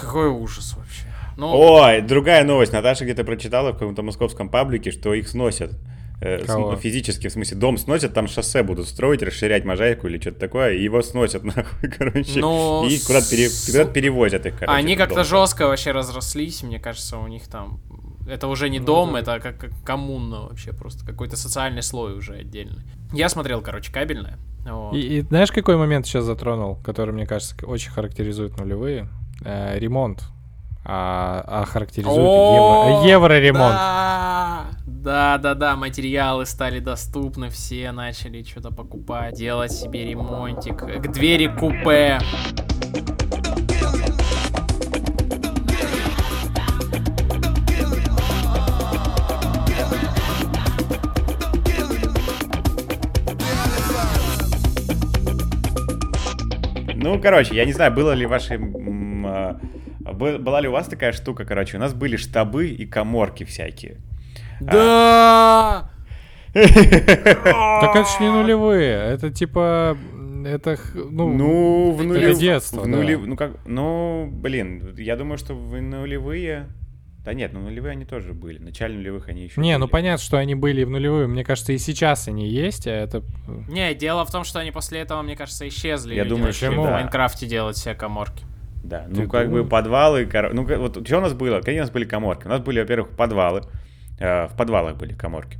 Какой ужас вообще. Ну, Ой, другая новость. Наташа где-то прочитала в каком-то московском паблике, что их сносят. Э, Кого? физически, в смысле, дом сносят, там шоссе будут строить, расширять мозаику или что-то такое, и его сносят нахуй, короче. Ну, и куда-то, пере- куда-то перевозят их, короче. Они как-то дом. жестко вообще разрослись, мне кажется, у них там... Это уже не Ну, дом, да. это как, как коммуна вообще, просто какой-то социальный слой уже отдельный. Я смотрел, короче, кабельное. вот. И, и знаешь, какой момент сейчас затронул, который, мне кажется, очень характеризует нулевые? Э, ремонт. А, а характеризует евро, евроремонт. Да, да, да, материалы стали доступны, все начали что-то покупать, делать себе ремонтик, к двери купе. Ну, короче, я не знаю, было ли ваши... А, была ли у вас такая штука, короче, у нас были штабы и коморки всякие. Да! Так это ж не нулевые, это типа это, ну, ну в нулев... это детство, в нулев... да. ну как, ну, блин, я думаю, что в нулевые, да нет, ну нулевые они тоже были, в начале нулевых они еще Не, были. ну понятно, что они были в нулевые, мне кажется, и сейчас они есть, а это... Не, дело в том, что они после этого, мне кажется, исчезли. Я думаю, да. в Майнкрафте делать все коморки. Да, ну Ты как думаешь? бы подвалы, кор... ну вот что у нас было, какие у нас были коморки? У нас были, во-первых, подвалы, э, в подвалах были коморки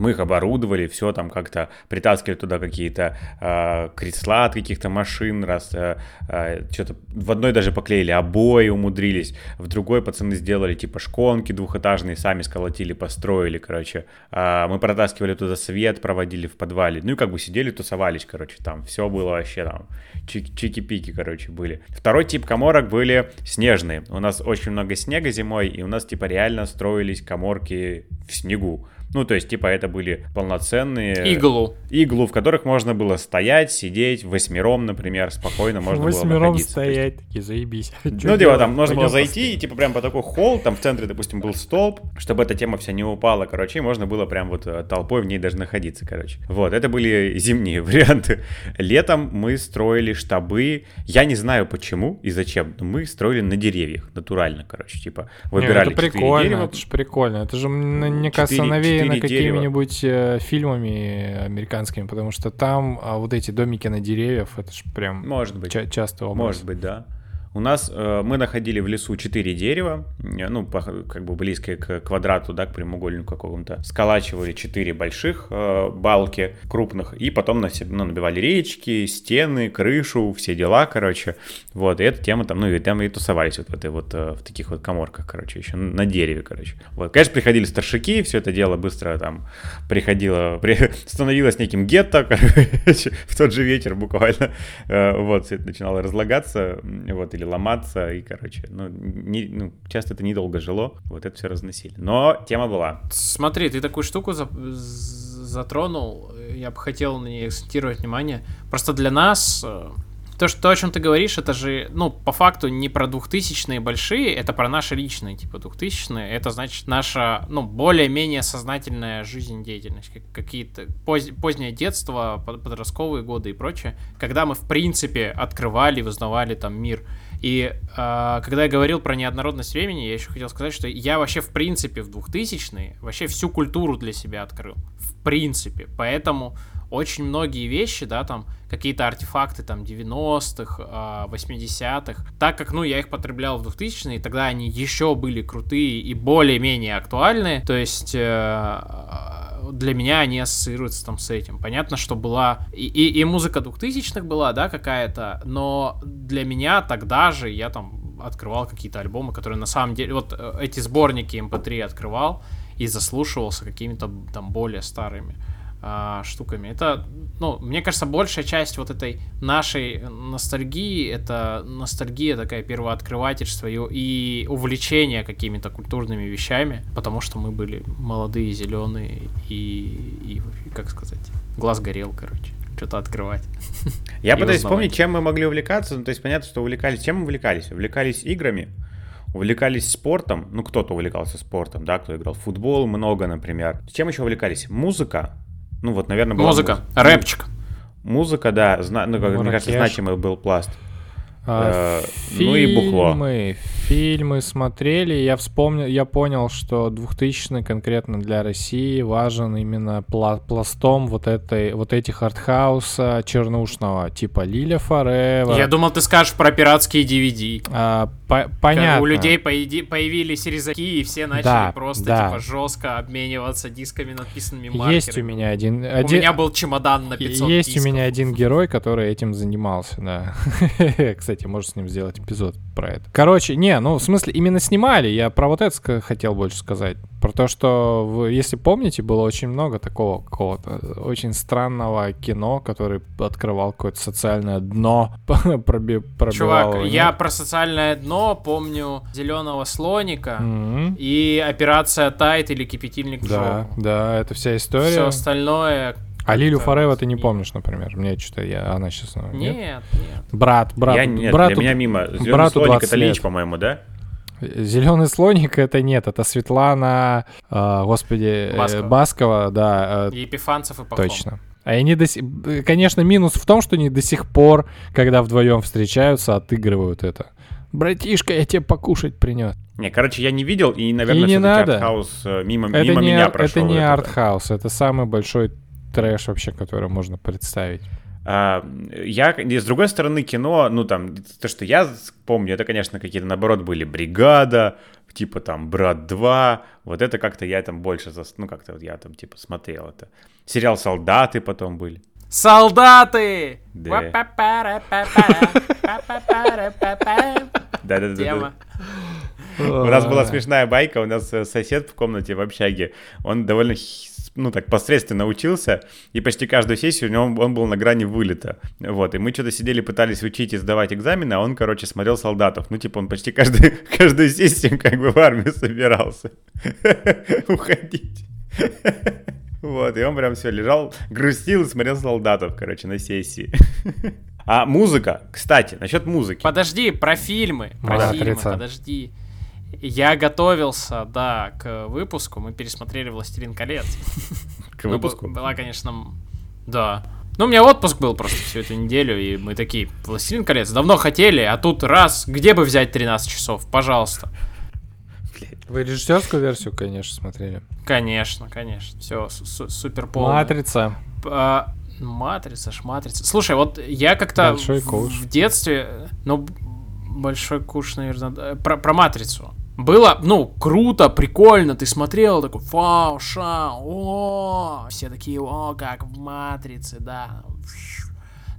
мы их оборудовали, все там как-то притаскивали туда какие-то э, кресла от каких-то машин, раз э, э, что-то в одной даже поклеили обои, умудрились, в другой пацаны сделали типа шконки двухэтажные, сами сколотили, построили, короче. Э, мы протаскивали туда свет, проводили в подвале, ну и как бы сидели, тусовались, короче, там все было вообще там чики-пики, короче, были. Второй тип коморок были снежные. У нас очень много снега зимой, и у нас типа реально строились коморки в снегу. Ну, то есть, типа, это были полноценные... Иглу. Иглу, в которых можно было стоять, сидеть, восьмером, например, спокойно можно восьмером было находиться. стоять, такие, заебись. Ну, типа, там можно было зайти, и, типа, прям по такой холл, там в центре, допустим, был столб, чтобы эта тема вся не упала, короче, и можно было прям вот э, толпой в ней даже находиться, короче. Вот, это были зимние варианты. Летом мы строили штабы, я не знаю почему и зачем, но мы строили на деревьях, натурально, короче, типа, выбирали не, это прикольно, дерева. это же прикольно, это же, мне кажется, навеяно навеяно какими-нибудь э, фильмами американскими, потому что там а, вот эти домики на деревьев, это же прям Может быть. Ча- часто образ. Может быть, да. У нас э, мы находили в лесу четыре дерева, э, ну, по, как бы близкие к квадрату, да, к прямоугольнику какому-то. Сколачивали четыре больших э, балки крупных, и потом на, ну, набивали речки, стены, крышу, все дела, короче. Вот, и эта тема там, ну, и там и тусовались вот в этой вот, э, в таких вот коморках, короче, еще на дереве, короче. Вот, конечно, приходили старшики, все это дело быстро там приходило, при, становилось неким гетто, короче, в тот же вечер буквально. Э, вот, все это начинало разлагаться, вот, или ломаться, и, короче, ну, не, ну, часто это недолго жило, вот это все разносили. Но тема была. Смотри, ты такую штуку за затронул, я бы хотел на ней акцентировать внимание. Просто для нас э, то, что, то, о чем ты говоришь, это же, ну, по факту не про двухтысячные большие, это про наши личные, типа, двухтысячные. Это значит наша, ну, более-менее сознательная жизнедеятельность, какие-то поз, позднее детство, подростковые годы и прочее, когда мы, в принципе, открывали, вызнавали там мир. И э, когда я говорил про неоднородность времени, я еще хотел сказать, что я вообще в принципе в 2000-е вообще всю культуру для себя открыл. В принципе. Поэтому очень многие вещи, да, там, какие-то артефакты, там, 90-х, 80-х, а, так как, ну, я их потреблял в 2000-е, тогда они еще были крутые и более-менее актуальные, то есть э, для меня они ассоциируются там с этим. Понятно, что была и, и, и музыка 2000-х была, да, какая-то, но для меня тогда же я там открывал какие-то альбомы, которые на самом деле, вот э, эти сборники MP3 эм открывал и заслушивался какими-то там более старыми а, штуками. Это, ну, мне кажется, большая часть вот этой нашей ностальгии, это ностальгия такая первооткрывательство и, и увлечение какими-то культурными вещами, потому что мы были молодые, зеленые и, и, как сказать, глаз горел, короче что-то открывать. Я пытаюсь вспомнить, чем мы могли увлекаться. Ну, то есть понятно, что увлекались. Чем мы увлекались? Увлекались играми, увлекались спортом. Ну, кто-то увлекался спортом, да, кто играл в футбол много, например. Чем еще увлекались? Музыка. Ну вот, наверное, была музыка, музыка. рэпчик. Музыка, да, зна... ну, как, мне кажется, значимый был пласт. А, э, фильмы, ну и бухло. Фильмы смотрели, я вспомнил, я понял, что 2000 конкретно для России важен именно пла пластом вот этой, вот этих артхауса чернушного, типа Лиля Форева. Я думал, ты скажешь про пиратские DVD. А, по понятно. У людей появились резаки, и все начали да, просто да. типа жестко обмениваться дисками, написанными маркерами. Есть у меня один... У меня был чемодан на 500 Есть дисков. у меня один герой, который этим занимался, да. Кстати, можешь с ним сделать эпизод про это. Короче, не, ну, в смысле, именно снимали. Я про вот это хотел больше сказать. Про то, что, вы, если помните, было очень много такого какого-то очень странного кино, который открывал какое-то социальное дно, проби, пробивал. Чувак, его. я про социальное дно помню «Зеленого слоника» mm-hmm. и «Операция Тайт» или «Кипятильник в Да, жопу». да, это вся история. Все остальное А Лилю Форева ты не помнишь, например? Мне что-то я, она сейчас... Нет, нет. Брат, брат. Я нет, брату, для меня мимо. Зеленый брату слоник 20 это Лич, по-моему, да? Зеленый слоник это нет, это Светлана, э, господи, э, Баскова. Баскова, да, э, Епифанцев и Пахом. точно. А они до си- э, Конечно, минус в том, что они до сих пор, когда вдвоем встречаются, отыгрывают это. Братишка, я тебе покушать принес. Не, короче, я не видел, и, наверное, И не надо. артхаус э, мимо, Это мимо не, меня прошел. это не это. артхаус, это самый большой трэш вообще, который можно представить. А, я, и с другой стороны, кино, ну там, то, что я помню, это, конечно, какие-то, наоборот, были «Бригада», типа там «Брат 2», вот это как-то я там больше, зас- ну как-то вот я там типа смотрел это. Сериал «Солдаты» потом были. Солдаты! Да. Да-да-да. Тема. У нас была смешная байка, у нас э, сосед в комнате в общаге, он довольно, ну так, посредственно учился, и почти каждую сессию у него он был на грани вылета. Вот, и мы что-то сидели, пытались учить и сдавать экзамены, а он, короче, смотрел солдатов. Ну, типа, он почти каждую, каждую сессию как бы в армию собирался уходить. Вот, и он прям все лежал, грустил и смотрел солдатов, короче, на сессии. А музыка, кстати, насчет музыки. Подожди, про фильмы. Про фильмы, подожди. Я готовился, да, к выпуску. Мы пересмотрели «Властелин колец». К Ну, выпуску. Была, конечно, да. Ну, у меня отпуск был просто всю эту неделю, и мы такие, «Властелин колец», давно хотели, а тут раз, где бы взять 13 часов? Пожалуйста. Вы режиссерскую версию, конечно, смотрели. Конечно, конечно. Все, супер полно. Матрица. А, матрица, ж матрица. Слушай, вот я как-то в, в детстве, ну, большой куш, наверное, про, про матрицу. Было, ну, круто, прикольно, ты смотрел, такой, вау, ша, о, все такие, о, как в матрице, да.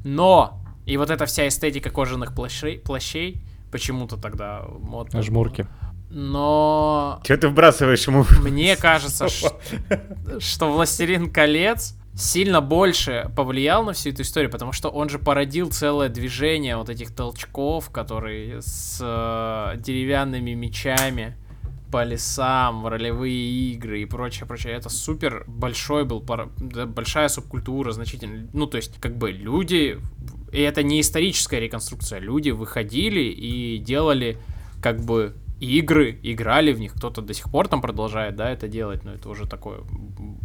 Но, и вот эта вся эстетика кожаных плащей, плащей почему-то тогда модно. Жмурки. Но Че ты вбрасываешь ему? мне кажется, что «Властелин колец» сильно больше повлиял на всю эту историю, потому что он же породил целое движение вот этих толчков, которые с э, деревянными мечами по лесам, ролевые игры и прочее, прочее. Это супер большой был, да, большая субкультура, значительно. Ну, то есть, как бы люди, и это не историческая реконструкция, люди выходили и делали как бы игры, играли в них, кто-то до сих пор там продолжает, да, это делать, но это уже такое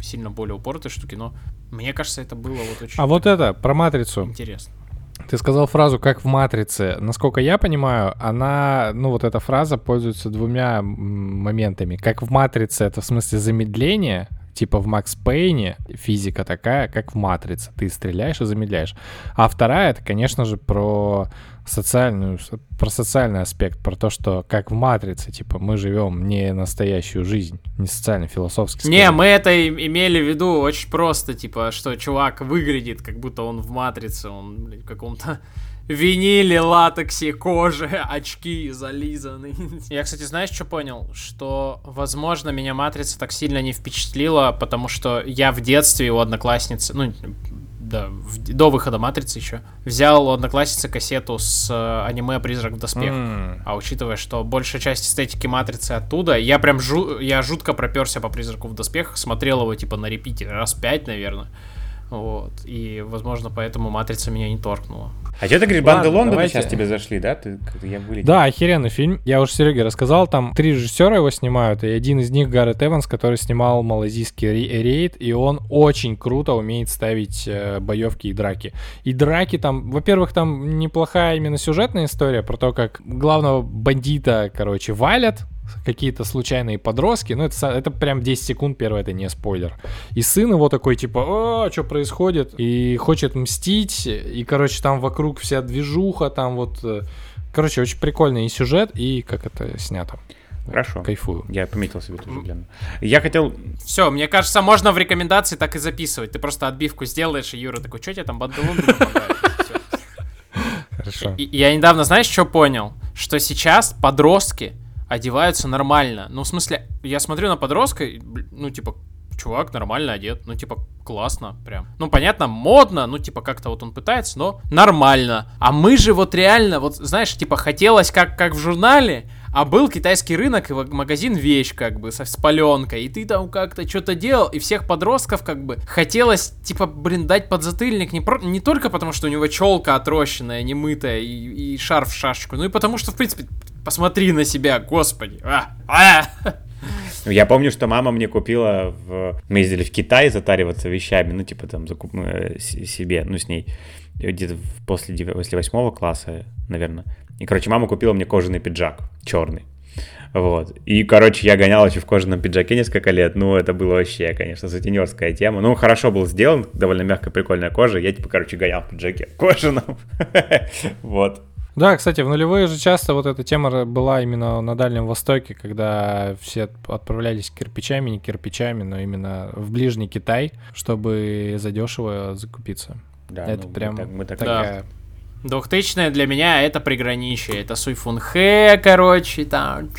сильно более упоротые штуки, но мне кажется, это было вот очень А вот это, про матрицу. интересно. Ты сказал фразу «как в «Матрице». Насколько я понимаю, она, ну вот эта фраза пользуется двумя моментами. Как в «Матрице» это в смысле замедление, типа в Макс Пейне физика такая, как в «Матрице». Ты стреляешь и замедляешь. А вторая, это, конечно же, про социальную, про социальный аспект, про то, что как в «Матрице», типа мы живем не настоящую жизнь, не социально-философски. Не, мы это имели в виду очень просто, типа, что чувак выглядит, как будто он в матрице, он, блин, в каком-то виниле, латексе, коже, очки зализаны. Я, кстати, знаешь, что понял? Что, возможно, меня матрица так сильно не впечатлила, потому что я в детстве у одноклассницы, ну, да, в- до выхода матрицы еще, взял у одноклассницы кассету с э, аниме «Призрак в доспехах». М. А учитывая, что большая часть эстетики матрицы оттуда, я прям жу- я жутко проперся по призраку в доспехах, смотрел его типа на репите раз пять, наверное. Вот. И, возможно, поэтому матрица меня не торкнула. А что ты говоришь, Ладно, банды Лондона давайте. сейчас тебе зашли, да? Ты, я вылетел. Да, охеренный фильм. Я уже Сереге рассказал, там три режиссера его снимают, и один из них Гаррет Эванс, который снимал малазийский ре- рейд, и он очень круто умеет ставить э, боевки и драки. И драки там, во-первых, там неплохая именно сюжетная история про то, как главного бандита, короче, валят, какие-то случайные подростки, ну это, это прям 10 секунд, первое, это не спойлер. И сын его такой, типа, а, что происходит? И хочет мстить, и, короче, там вокруг вся движуха, там вот... э, Короче, очень прикольный и сюжет, и как это снято. Хорошо. Кайфую. Я пометил себе тоже, блин. Я хотел... Все, мне кажется, можно в рекомендации так и записывать. Ты просто отбивку сделаешь, и Юра такой, что тебе там банды Лондона понравились?» Всё. Хорошо. Я недавно, знаешь, что понял? Что сейчас подростки одеваются нормально. Ну, в смысле, я смотрю на подростка, ну, типа, чувак нормально одет, ну, типа, классно прям. Ну, понятно, модно, ну, типа, как-то вот он пытается, но нормально. А мы же вот реально, вот, знаешь, типа, хотелось как, как в журнале, А был китайский рынок и магазин вещь, как бы, со, с. И ты там как-то что-то делал, и всех подростков, как бы, хотелось, типа, блин, дать подзатыльник не, про, не только потому, что у него челка отрощенная, немытая и, и шарф в шашечку, ну и потому что, в принципе, посмотри на себя, господи. А, а! Я помню, что мама мне купила, в... мы ездили в Китай затариваться вещами, ну, типа там закуп... Э, себе, ну, с ней где-то после, после восьмого класса, наверное. И, короче, мама купила мне кожаный пиджак, черный. Вот. И, короче, я гонял еще в кожаном пиджаке несколько лет. Ну, это было вообще, конечно, сутенерская тема. Ну, хорошо был сделан, довольно мягкая, прикольная кожа. Я, типа, короче, гонял в пиджаке кожаном. Вот. Да, кстати, в нулевые же часто вот эта тема была именно на Дальнем Востоке, когда все отправлялись кирпичами, не кирпичами, но именно в ближний Китай, чтобы задешево закупиться. Да, это ну, прям мы так, мы так такая... Да. Двухтысячная для меня это приграничие. Это Суйфунхэ, короче, там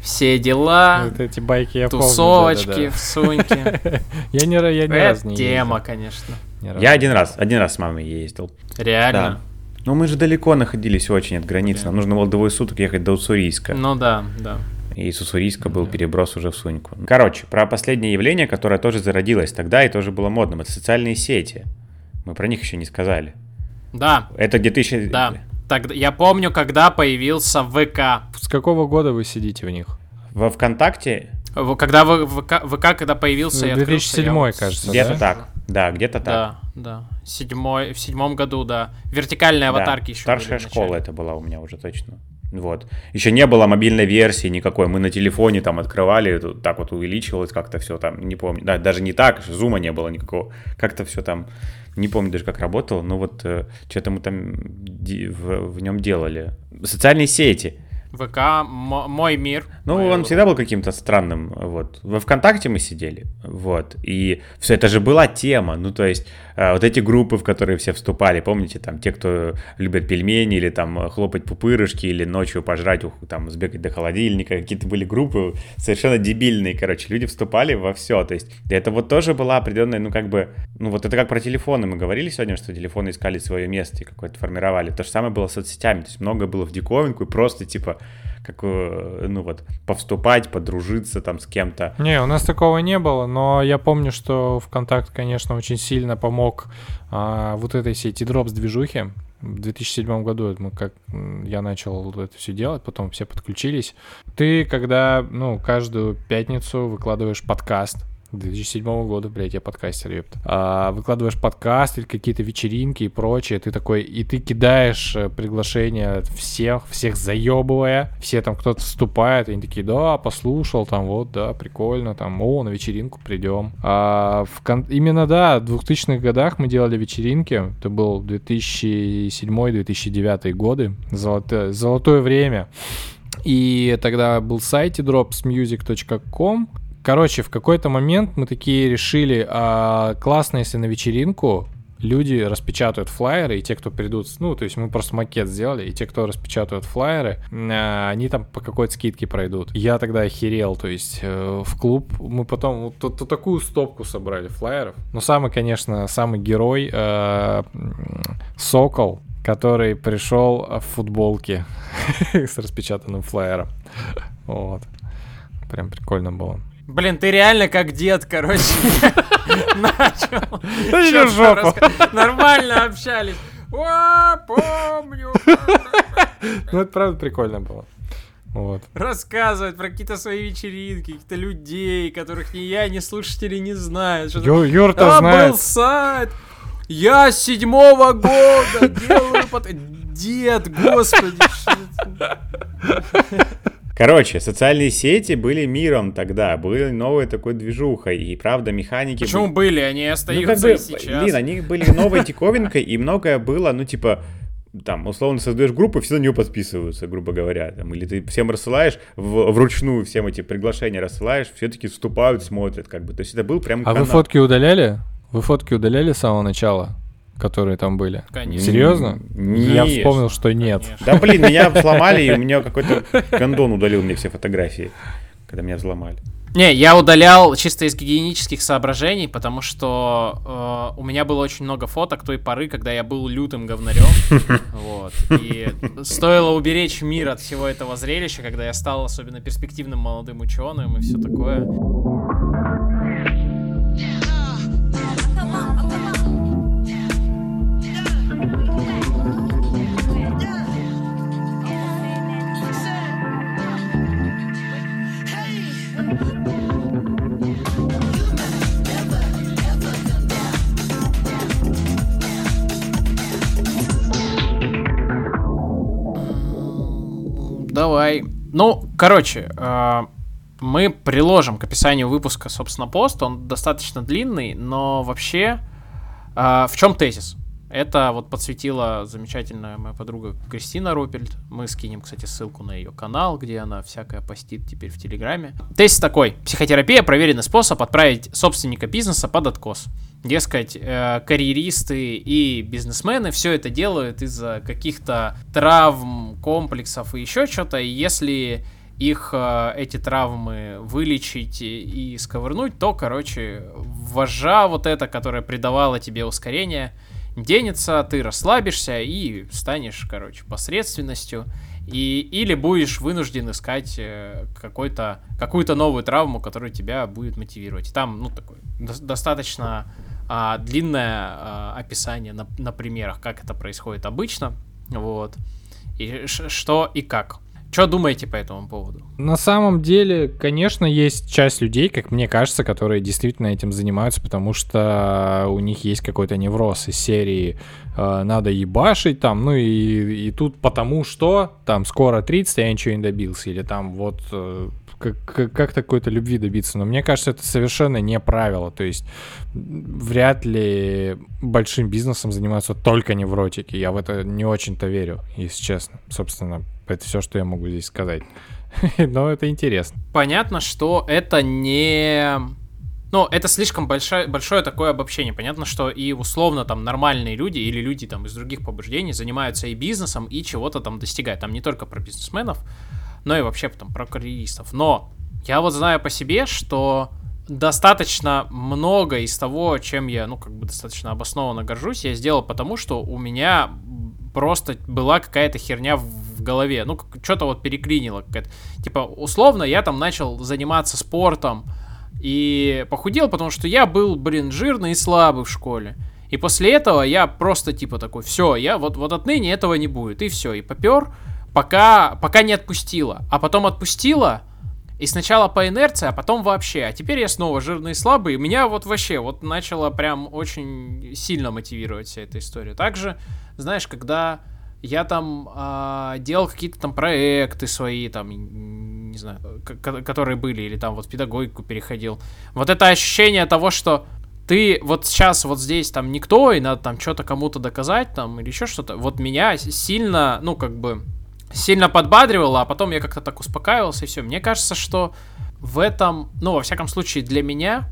все дела. Вот эти байки я Тусовочки помню, да, да, да. в сумке. Я не, я ни раз не тема, конечно. Я один раз, один раз с мамой ездил. Реально? Ну мы же далеко находились очень от границы. Нам нужно было двое суток ехать до Уссурийска. Ну да, да. И из Уссурийска был переброс уже в Суньку. Короче, про последнее явление, которое тоже зародилось тогда и тоже было модным, это социальные сети. Мы про них еще не сказали. Да. Это 2000... Да. Тогда, я помню, когда появился ВК. С какого года вы сидите в них? Во ВКонтакте? Когда ВК, ВК когда появился... 2007, открылся, кажется, Где-то да? так. Да, где-то так. Да, да. Седьмой, в седьмом году, да. Вертикальные аватарки да. еще Старшая школа это была у меня уже точно. Вот. Еще не было мобильной версии никакой. Мы на телефоне там открывали, так вот увеличивалось как-то все там, не помню. Да, даже не так, зума не было никакого. Как-то все там, не помню даже как работало, но вот э, что-то мы там в, в нем делали. Социальные сети. ВК, мой мир. Ну, он был. всегда был каким-то странным, вот. Во ВКонтакте мы сидели, вот, и все это же была тема, ну, то есть, вот эти группы, в которые все вступали, помните, там, те, кто любят пельмени, или там хлопать пупырышки, или ночью пожрать, там, сбегать до холодильника, какие-то были группы совершенно дебильные, короче, люди вступали во все, то есть, это вот тоже была определенная, ну, как бы, ну, вот это как про телефоны, мы говорили сегодня, что телефоны искали свое место и какое-то формировали, то же самое было с соцсетями, то есть, много было в диковинку, и просто, типа, как, ну вот, повступать, подружиться там с кем-то. Не, у нас такого не было, но я помню, что ВКонтакт, конечно, очень сильно помог а, вот этой сети дроп с движухи. В 2007 году мы как я начал это все делать, потом все подключились. Ты, когда, ну, каждую пятницу выкладываешь подкаст, 2007 года, блядь, я подкастер, ёпта. А, выкладываешь подкаст или какие-то вечеринки и прочее, ты такой, и ты кидаешь э, приглашения всех, всех заебывая, все там кто-то вступает, и они такие, да, послушал, там, вот, да, прикольно, там, о, на вечеринку придем. А в кон... именно, да, в 2000-х годах мы делали вечеринки, это был 2007-2009 годы, золотое, золотое время. И тогда был сайт dropsmusic.com, Короче, в какой-то момент мы такие решили, а, классно, если на вечеринку люди распечатают флайеры, и те, кто придут, ну, то есть мы просто макет сделали, и те, кто распечатают флайеры, а, они там по какой-то скидке пройдут. Я тогда охерел, то есть э, в клуб мы потом вот, вот, вот такую стопку собрали флайеров. Но самый, конечно, самый герой э, Сокол, который пришел в футболке с распечатанным флайером. Вот. Прям прикольно было. Блин, ты реально как дед, короче. Начал. Нормально общались. О, помню. Ну, это правда прикольно было. Вот. Рассказывать про какие-то свои вечеринки, каких-то людей, которых ни я, ни слушатели не знают. Ю, Юр-то а, знает. был сайт. Я с седьмого года делаю под... Дед, господи. Короче, социальные сети были миром тогда, были новой такой движухой, и правда механики... Почему были, были? они остаются ну, как бы, и сейчас. Блин, они были новой диковинкой, и многое было, ну типа, там, условно, создаешь группу, все на нее подписываются, грубо говоря. Там, или ты всем рассылаешь, в, вручную всем эти приглашения рассылаешь, все таки вступают, смотрят, как бы. То есть это был прям А канал. вы фотки удаляли? Вы фотки удаляли с самого начала? Которые там были? Конечно. Серьезно? Нет. Я вспомнил, что нет. Конечно. Да блин, меня взломали, и у меня какой-то гондон удалил мне все фотографии, когда меня взломали. Не, я удалял чисто из гигиенических соображений, потому что э, у меня было очень много фоток той поры, когда я был лютым говнарем. Вот. И стоило уберечь мир от всего этого зрелища, когда я стал особенно перспективным молодым ученым и все такое. Давай. Ну, короче, э, мы приложим к описанию выпуска, собственно, пост. Он достаточно длинный, но вообще э, в чем тезис? Это вот подсветила замечательная моя подруга Кристина Рупельд. Мы скинем, кстати, ссылку на ее канал, где она всякое постит теперь в Телеграме. Тезис такой. Психотерапия – проверенный способ отправить собственника бизнеса под откос. Дескать, э, карьеристы и бизнесмены все это делают из-за каких-то травм, комплексов и еще что-то. И если их э, эти травмы вылечить и сковырнуть, то, короче, вожа вот эта, которая придавала тебе ускорение – денется, ты расслабишься и станешь, короче, посредственностью. И, или будешь вынужден искать э, какой-то, какую-то новую травму, которая тебя будет мотивировать. Там, ну, такое до- достаточно а, длинное а, описание на, на примерах, как это происходит обычно. Вот. И что и как. Что думаете по этому поводу? На самом деле, конечно, есть часть людей, как мне кажется, которые действительно этим занимаются, потому что у них есть какой-то невроз из серии э, «надо ебашить», там, ну и, и тут потому что, там, скоро 30, а я ничего не добился, или там вот э, как, как, такой-то любви добиться. Но мне кажется, это совершенно не правило. То есть вряд ли большим бизнесом занимаются только невротики. Я в это не очень-то верю, если честно. Собственно, это все, что я могу здесь сказать. Но это интересно. Понятно, что это не... Ну, это слишком большое, большое такое обобщение. Понятно, что и условно там нормальные люди или люди там из других побуждений занимаются и бизнесом, и чего-то там достигают. Там не только про бизнесменов, но и вообще там про карьеристов. Но я вот знаю по себе, что достаточно много из того, чем я, ну, как бы достаточно обоснованно горжусь, я сделал потому, что у меня просто была какая-то херня в голове. Ну, что-то вот переклинило. Типа, условно, я там начал заниматься спортом и похудел, потому что я был, блин, жирный и слабый в школе. И после этого я просто типа такой, все, я вот, вот отныне этого не будет. И все, и попер, пока, пока не отпустила. А потом отпустила, и сначала по инерции, а потом вообще. А теперь я снова жирный и слабый. И меня вот вообще вот начало прям очень сильно мотивировать вся эта история. Также, знаешь, когда я там э, делал какие-то там проекты свои, там, не знаю, которые были, или там вот в педагогику переходил. Вот это ощущение того, что ты вот сейчас вот здесь там никто, и надо там что-то кому-то доказать, там, или еще что-то. Вот меня сильно, ну, как бы, сильно подбадривало, а потом я как-то так успокаивался, и все. Мне кажется, что в этом, ну, во всяком случае, для меня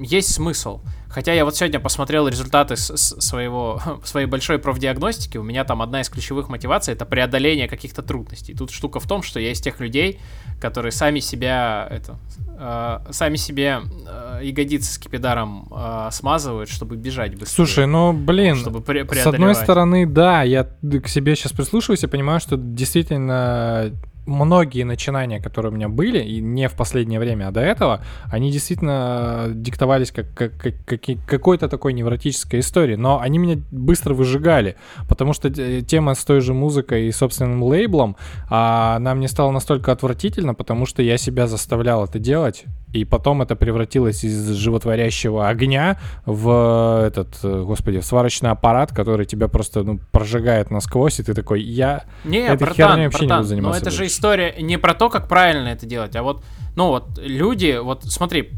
есть смысл. Хотя я вот сегодня посмотрел результаты своего, своей большой профдиагностики, у меня там одна из ключевых мотиваций это преодоление каких-то трудностей. Тут штука в том, что я из тех людей, которые сами себя, это, э, сами себе э, ягодицы с кипидаром э, смазывают, чтобы бежать быстрее. Слушай, ну блин, чтобы пре- с одной стороны, да, я к себе сейчас прислушиваюсь и понимаю, что действительно многие начинания, которые у меня были, и не в последнее время, а до этого, они действительно диктовались как, как, как какой-то такой невротической историей, но они меня быстро выжигали, потому что тема с той же музыкой и собственным лейблом, а, она мне стала настолько отвратительна, потому что я себя заставлял это делать, и потом это превратилось из животворящего огня в этот, господи, в сварочный аппарат, который тебя просто ну, прожигает насквозь, и ты такой, я не, этой братан, херней вообще братан, не буду заниматься. Но это же история не про то, как правильно это делать, а вот, ну вот, люди, вот смотри,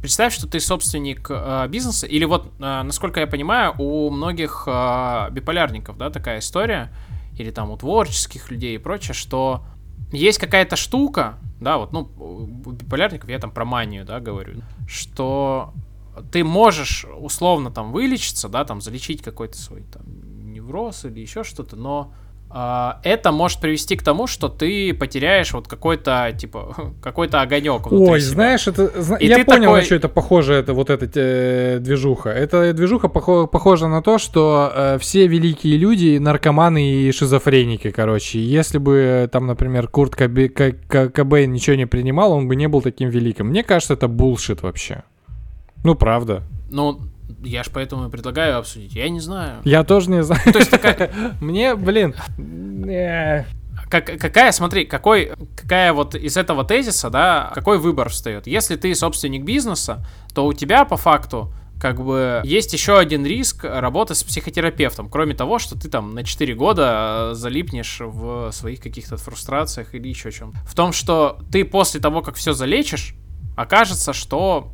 представь, что ты собственник э, бизнеса, или вот, э, насколько я понимаю, у многих э, биполярников, да, такая история, или там у творческих людей и прочее, что есть какая-то штука, да, вот, ну, у биполярников я там про манию, да, говорю, что ты можешь условно там вылечиться, да, там залечить какой-то свой там невроз или еще что-то, но это может привести к тому, что ты потеряешь вот какой-то, типа, какой-то огонек Ой, себя. знаешь, это, И я понял, такой... на что это похоже, это вот эта э, движуха. Эта движуха похо- похожа на то, что э, все великие люди наркоманы и шизофреники, короче. Если бы там, например, Курт Кобе- Кобейн ничего не принимал, он бы не был таким великим. Мне кажется, это булшит вообще. Ну, правда. Ну, я ж поэтому и предлагаю обсудить. Я не знаю. Я тоже не знаю. Ну, то есть такая... Мне, блин... Как, какая, смотри, какой, какая вот из этого тезиса, да, какой выбор встает? Если ты собственник бизнеса, то у тебя по факту как бы есть еще один риск работы с психотерапевтом, кроме того, что ты там на 4 года залипнешь в своих каких-то фрустрациях или еще чем. В том, что ты после того, как все залечишь, окажется, что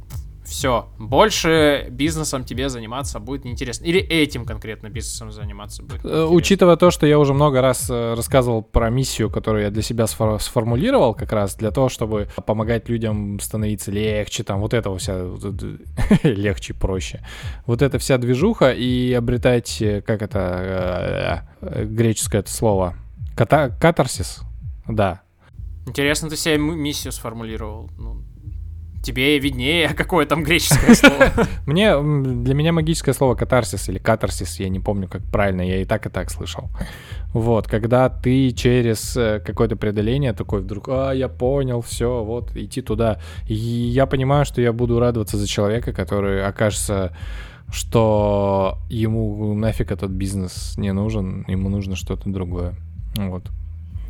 все, больше бизнесом тебе заниматься будет неинтересно. Или этим конкретно бизнесом заниматься будет. Э, учитывая то, что я уже много раз э, рассказывал про миссию, которую я для себя сформулировал как раз для того, чтобы помогать людям становиться легче, там вот этого вся легче, проще. Вот эта вся движуха и обретать, э, как это греческое это слово, катарсис, да. Интересно, ты себе миссию сформулировал. Ну, Тебе виднее, какое там греческое слово. Мне, для меня магическое слово катарсис или катарсис, я не помню, как правильно, я и так, и так слышал. Вот, когда ты через э, какое-то преодоление такой вдруг, а, я понял, все, вот, идти туда. И я понимаю, что я буду радоваться за человека, который окажется что ему нафиг этот бизнес не нужен, ему нужно что-то другое. Вот.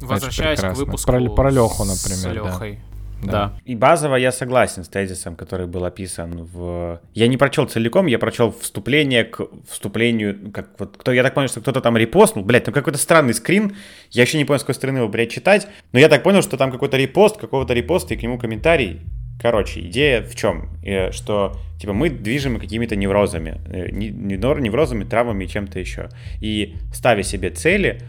Возвращаясь к выпуску про, про Леху, например. С Лехой. Да. Да. И базово я согласен с тезисом, который был описан в... Я не прочел целиком, я прочел вступление к вступлению, как вот, кто, я так понял, что кто-то там репостнул, блядь, там какой-то странный скрин, я еще не понял, с какой стороны его, блядь, читать, но я так понял, что там какой-то репост, какого-то репоста и к нему комментарий, Короче, идея в чем? Э, что типа мы движем какими-то неврозами, э, неврозами, травмами и чем-то еще. И ставя себе цели,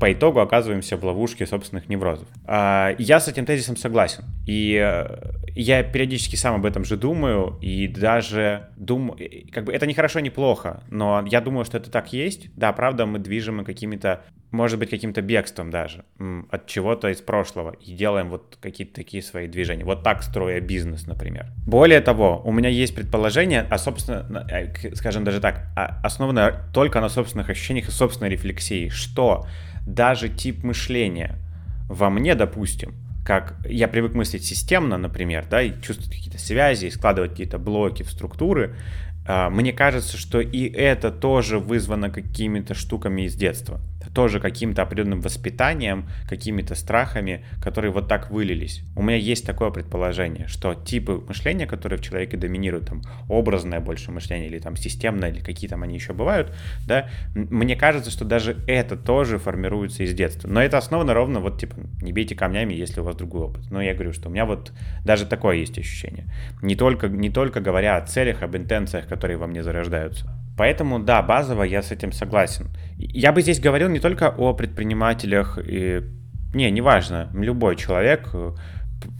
по итогу оказываемся в ловушке собственных неврозов. А, я с этим тезисом согласен. И э, я периодически сам об этом же думаю, и даже думаю, как бы это не хорошо, не плохо, но я думаю, что это так есть. Да, правда, мы движем какими-то, может быть, каким-то бегством даже от чего-то из прошлого и делаем вот какие-то такие свои движения. Вот так строя бизнес, например. Более того, у меня есть предположение, а собственно, э, скажем даже так, основано только на собственных ощущениях и собственной рефлексии, что даже тип мышления во мне, допустим, как я привык мыслить системно, например, да, и чувствовать какие-то связи, и складывать какие-то блоки в структуры, а, мне кажется, что и это тоже вызвано какими-то штуками из детства тоже каким-то определенным воспитанием, какими-то страхами, которые вот так вылились. У меня есть такое предположение, что типы мышления, которые в человеке доминируют, там, образное больше мышление или там системное, или какие там они еще бывают, да, мне кажется, что даже это тоже формируется из детства. Но это основано ровно вот, типа, не бейте камнями, если у вас другой опыт. Но я говорю, что у меня вот даже такое есть ощущение. Не только, не только говоря о целях, об интенциях, которые во мне зарождаются. Поэтому, да, базово я с этим согласен. Я бы здесь говорил не только о предпринимателях, и... не, неважно, любой человек, э,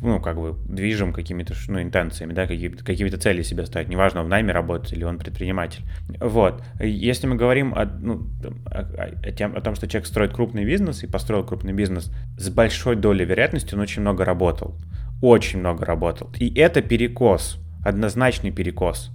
ну, как бы движим какими-то ну, интенциями, да, какие-то, какие-то цели себе ставить, неважно, в найме работает или он предприниматель. Вот. Если мы говорим о, ну, о, о, тем, о том, что человек строит крупный бизнес и построил крупный бизнес, с большой долей вероятности он очень много работал. Очень много работал. И это перекос, однозначный перекос.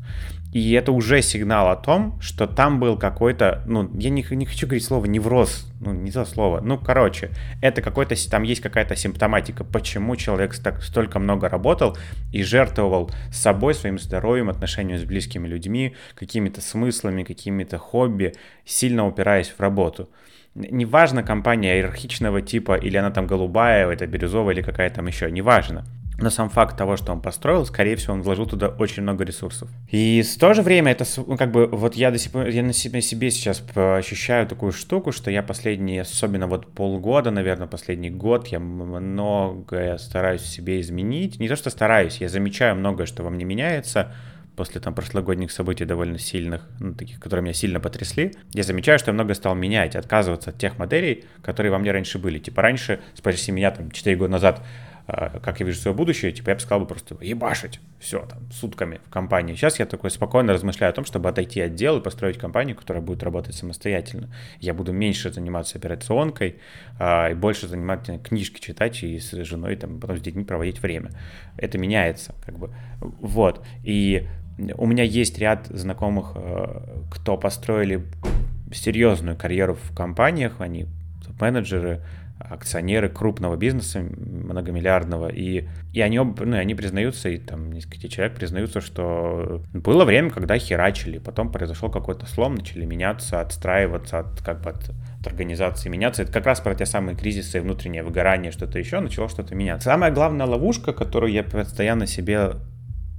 И это уже сигнал о том, что там был какой-то, ну, я не, не хочу говорить слово невроз, ну, не то слово. Ну, короче, это какой-то, там есть какая-то симптоматика, почему человек так, столько много работал и жертвовал собой, своим здоровьем, отношением с близкими людьми, какими-то смыслами, какими-то хобби, сильно упираясь в работу. Неважно, компания иерархичного типа, или она там голубая, это бирюзовая, или какая там еще, неважно но сам факт того, что он построил, скорее всего, он вложил туда очень много ресурсов. И в то же время это, ну, как бы, вот я до сих пор, я на себе, сейчас ощущаю такую штуку, что я последние, особенно вот полгода, наверное, последний год, я многое стараюсь себе изменить. Не то, что стараюсь, я замечаю многое, что во мне меняется, после там прошлогодних событий довольно сильных, ну, таких, которые меня сильно потрясли, я замечаю, что я много стал менять, отказываться от тех моделей, которые во мне раньше были. Типа раньше, спроси меня там 4 года назад, как я вижу свое будущее, типа я бы сказал бы просто ебашить все там сутками в компании. Сейчас я такой спокойно размышляю о том, чтобы отойти от дел и построить компанию, которая будет работать самостоятельно. Я буду меньше заниматься операционкой а, и больше заниматься книжки читать и с женой там потом с детьми проводить время. Это меняется, как бы. Вот. И у меня есть ряд знакомых, э, кто построили серьезную карьеру в компаниях, они менеджеры, акционеры крупного бизнеса, многомиллиардного, и, и они, ну, они признаются, и там несколько человек признаются, что было время, когда херачили, потом произошел какой-то слом, начали меняться, отстраиваться от, как бы от, от организации меняться. Это как раз про те самые кризисы, внутреннее выгорание, что-то еще, начало что-то меняться. Самая главная ловушка, которую я постоянно себе,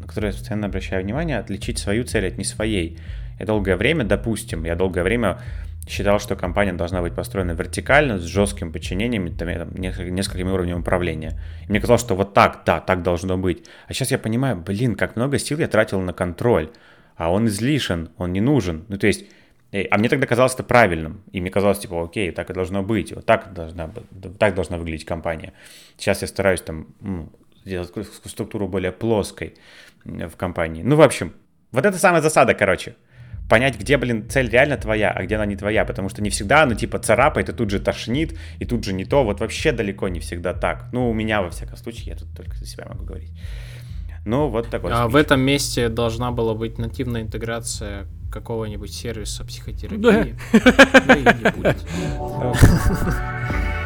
на которую я постоянно обращаю внимание, отличить свою цель от не своей. Я долгое время, допустим, я долгое время считал, что компания должна быть построена вертикально, с жестким подчинением, там, несколькими уровнями управления. И мне казалось, что вот так, да, так должно быть. А сейчас я понимаю, блин, как много сил я тратил на контроль, а он излишен, он не нужен. Ну, то есть, э, а мне тогда казалось это правильным. И мне казалось, типа, окей, так и должно быть, вот так должна, так должна выглядеть компания. Сейчас я стараюсь там сделать структуру более плоской в компании. Ну, в общем, вот это самая засада, короче понять, где, блин, цель реально твоя, а где она не твоя, потому что не всегда она типа царапает и тут же тошнит, и тут же не то, вот вообще далеко не всегда так. Ну, у меня, во всяком случае, я тут только за себя могу говорить. Ну, вот такой. А в этом месте должна была быть нативная интеграция какого-нибудь сервиса психотерапии. Да. Да и не будет.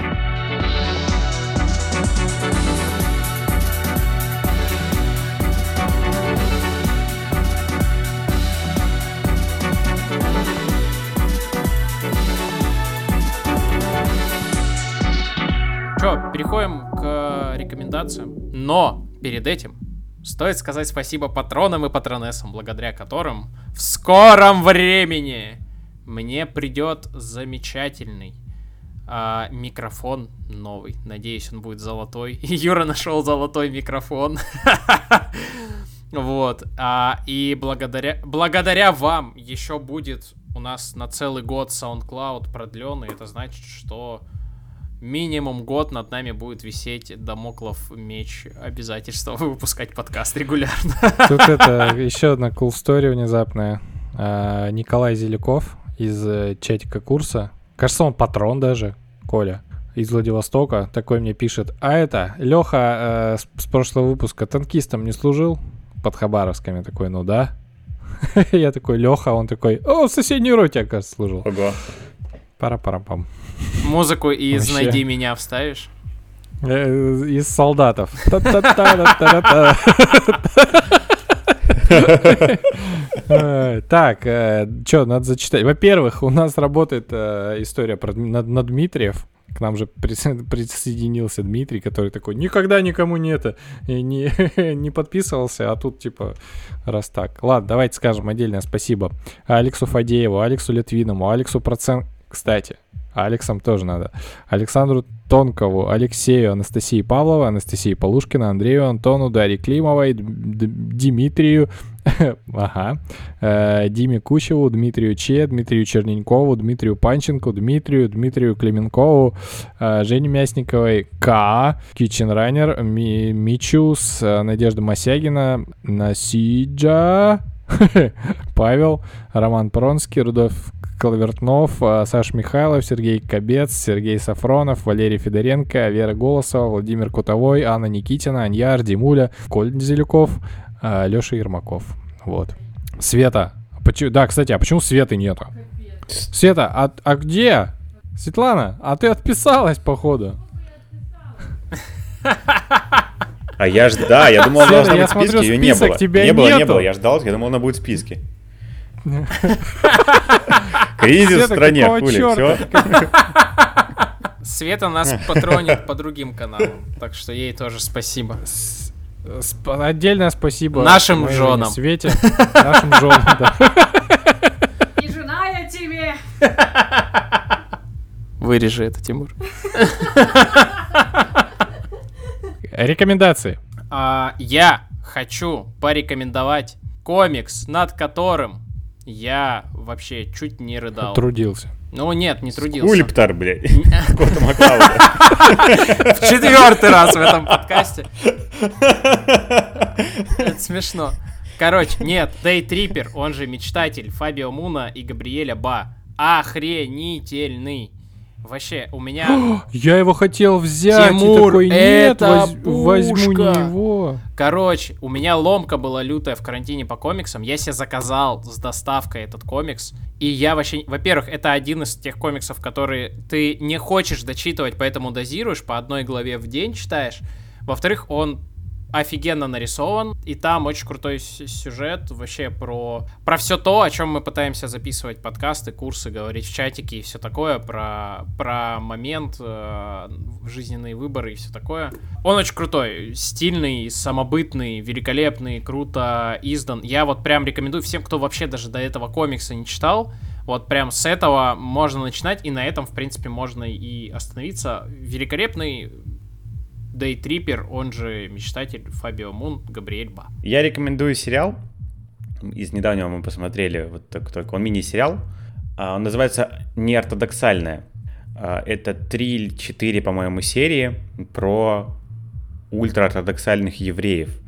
Что, переходим к рекомендациям. Но перед этим стоит сказать спасибо патронам и патронессам, благодаря которым в скором времени мне придет замечательный а, микрофон новый. Надеюсь, он будет золотой. Юра нашел золотой микрофон. Вот. А, и благодаря, благодаря вам еще будет у нас на целый год SoundCloud продленный. Это значит, что минимум год над нами будет висеть домоклов меч обязательства выпускать подкаст регулярно. Тут это еще одна cool story внезапная. А, Николай Зеляков из э, чатика курса, кажется, он патрон даже, Коля, из Владивостока, такой мне пишет, а это, Леха э, с, с прошлого выпуска танкистом не служил? Под Хабаровсками такой, ну да. Я такой, Леха, он такой, о, в соседней роте, оказывается, служил. Ого. Пара-пара-пам. Mузыку из Вообще. «Найди меня» вставишь? Э, из солдатов. Так, э, что, надо зачитать. Во-первых, у нас работает э, история на Дмитриев. К нам же присоединился Дмитрий, который такой, никогда никому не это, не, не подписывался, а тут типа раз так. Ладно, давайте скажем отдельное спасибо Алексу Фадееву, Алексу Литвиному, Алексу Процент... Кстати, Алексам тоже надо. Александру Тонкову, Алексею, Анастасии Павловой, Анастасии Полушкина, Андрею Антону, Дарье Климовой, Дмитрию, ага, э, Диме Кучеву, Дмитрию Че, Дмитрию Черненькову, Дмитрию Панченко, Дмитрию, Дмитрию Клеменкову, э, Жене Мясниковой, К, Киченранер, Ми, Мичус, Надежда Масягина, Насиджа, Павел, Роман Пронский, Рудольф Колвертнов, а, Саш Михайлов, Сергей Кобец, Сергей Сафронов, Валерий Федоренко, Вера Голосова, Владимир Кутовой, Анна Никитина, Аньяр, Димуля, Коль Зелюков, а, Леша Ермаков. Вот. Света. Да, кстати, а почему Светы нету? Света, а, а где? Светлана, а ты отписалась, походу. А я ж, да, я думал, она должна быть в списке, ее не было. Не было, не было, я ждал, я думал, она будет в списке. Кризис в стране, хули, все. Света нас патронит по другим каналам, так что ей тоже спасибо. Отдельное спасибо нашим женам. Свете, нашим женам, да. И жена я тебе. Вырежи это, Тимур. Рекомендации. А, я хочу порекомендовать комикс, над которым я вообще чуть не рыдал. Трудился. Ну нет, не трудился. Скульптор, блядь. В четвертый раз в этом подкасте. Это смешно. Короче, нет, Дейтрипер, он же мечтатель Фабио Муна и Габриэля Ба. Охренительный. Вообще, у меня... Я его хотел взять, Тимур, такой, нет, это воз- возьму не его. Короче, у меня ломка была лютая в карантине по комиксам. Я себе заказал с доставкой этот комикс. И я вообще... Во-первых, это один из тех комиксов, которые ты не хочешь дочитывать, поэтому дозируешь, по одной главе в день читаешь. Во-вторых, он офигенно нарисован, и там очень крутой сюжет вообще про, про все то, о чем мы пытаемся записывать подкасты, курсы, говорить в чатике и все такое, про, про момент, э, жизненные выборы и все такое. Он очень крутой, стильный, самобытный, великолепный, круто издан. Я вот прям рекомендую всем, кто вообще даже до этого комикса не читал, вот прям с этого можно начинать, и на этом, в принципе, можно и остановиться. Великолепный Дейтрипер, он же мечтатель Фабио Мун, Габриэль Ба. Я рекомендую сериал. Из недавнего мы посмотрели, вот так, так, он мини-сериал. А, Он называется «Неортодоксальная». Это три или четыре, по-моему, серии про ультраортодоксальных евреев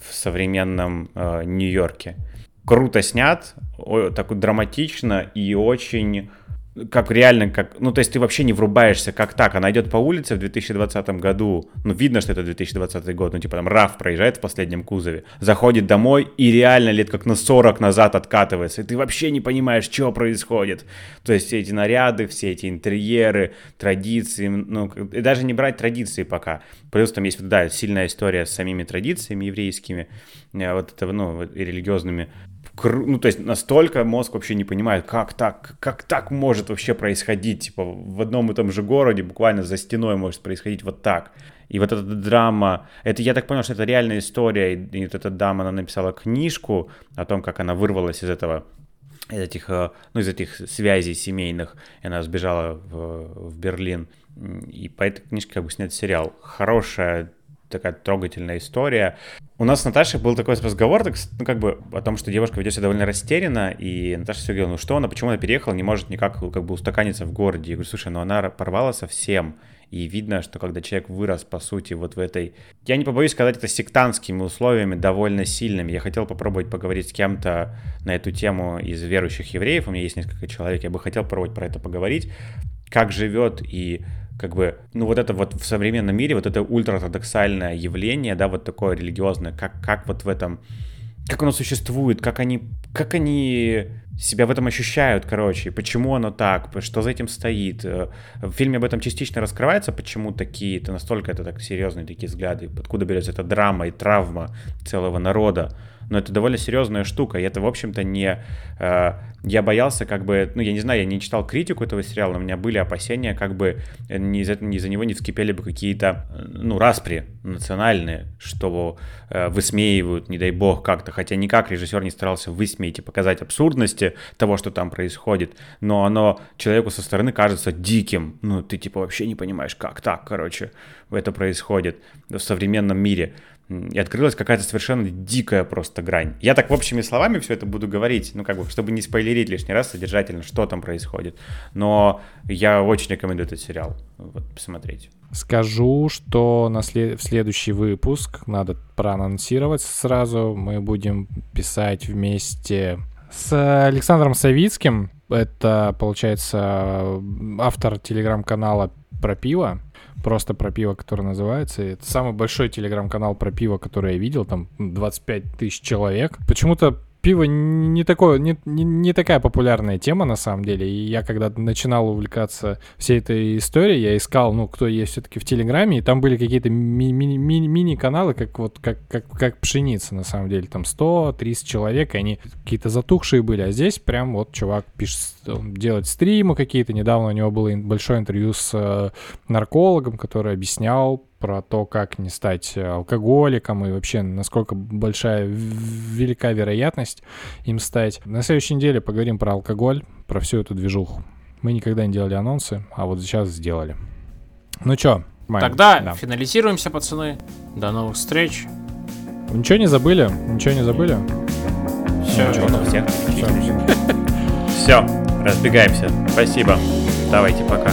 в современном э, Нью-Йорке. Круто снят, о- так вот драматично и очень как реально, как, ну, то есть ты вообще не врубаешься, как так, она идет по улице в 2020 году, ну, видно, что это 2020 год, ну, типа там Раф проезжает в последнем кузове, заходит домой и реально лет как на 40 назад откатывается, и ты вообще не понимаешь, что происходит. То есть все эти наряды, все эти интерьеры, традиции, ну, и даже не брать традиции пока. Плюс там есть, да, сильная история с самими традициями еврейскими, э, вот это, ну, и религиозными, ну, то есть настолько мозг вообще не понимает, как так, как так может вообще происходить, типа в одном и том же городе буквально за стеной может происходить вот так. И вот эта драма, это я так понял, что это реальная история, и, и вот эта дама, она написала книжку о том, как она вырвалась из этого из этих, э, ну, из этих связей семейных, и она сбежала в, в Берлин. И по этой книжке как бы снят сериал. Хорошая такая трогательная история. У нас с Наташей был такой разговор, так, ну, как бы, о том, что девушка ведет себя довольно растерянно, и Наташа все говорила, ну что она, почему она переехала, не может никак как бы устаканиться в городе. Я говорю, слушай, ну она порвала совсем, и видно, что когда человек вырос, по сути, вот в этой... Я не побоюсь сказать это сектантскими условиями, довольно сильными. Я хотел попробовать поговорить с кем-то на эту тему из верующих евреев. У меня есть несколько человек, я бы хотел попробовать про это поговорить. Как живет и как бы, ну вот это вот в современном мире, вот это ультраортодоксальное явление, да, вот такое религиозное, как, как вот в этом, как оно существует, как они, как они себя в этом ощущают, короче, почему оно так, что за этим стоит. Э, В фильме об этом частично раскрывается, почему такие, это настолько это так серьезные такие взгляды, откуда берется эта драма и травма целого народа. Но это довольно серьезная штука, и это, в общем-то, не... э, я боялся, как бы, ну, я не знаю, я не читал критику этого сериала, но у меня были опасения, как бы э, не из, этого- из-за него не вскипели бы какие-то, э, ну, распри национальные, что э, высмеивают, не дай бог, как-то. Хотя никак режиссер не старался высмеять и показать абсурдности того, что там происходит, но оно человеку со стороны кажется диким. Ну, ты типа вообще не понимаешь, как так, короче, это происходит в современном мире. И открылась какая-то совершенно дикая просто грань. Я так в общими словами все это буду говорить, ну, как бы, чтобы не спойлерить лишний раз содержательно, что там происходит. Но я очень рекомендую этот сериал вот, посмотреть. Скажу, что на след- в следующий выпуск надо проанонсировать сразу. Мы будем писать вместе с Александром Савицким. Это, получается, автор телеграм-канала про пиво. Просто про пиво, который называется. Это самый большой телеграм-канал про пиво, который я видел. Там 25 тысяч человек. Почему-то пиво не такое, не, не, не такая популярная тема на самом деле. И я когда начинал увлекаться всей этой историей, я искал, ну, кто есть все-таки в Телеграме, и там были какие-то ми- ми- ми- мини-каналы, как вот как, как, как пшеница, на самом деле. Там 100-300 человек, и они какие-то затухшие были. А здесь прям вот чувак пишет, он делает стримы какие-то. Недавно у него было большое интервью с э, наркологом, который объяснял про то, как не стать э, алкоголиком и вообще насколько большая велика вероятность им стать. На следующей неделе поговорим про алкоголь, про всю эту движуху. Мы никогда не делали анонсы, а вот сейчас сделали. Ну чё, Майн, Тогда да. финализируемся, пацаны. До новых встреч. Ничего не забыли? Ничего не забыли? Все. Чего, ну, всех Всё. Все, разбегаемся. Спасибо. Давайте, пока.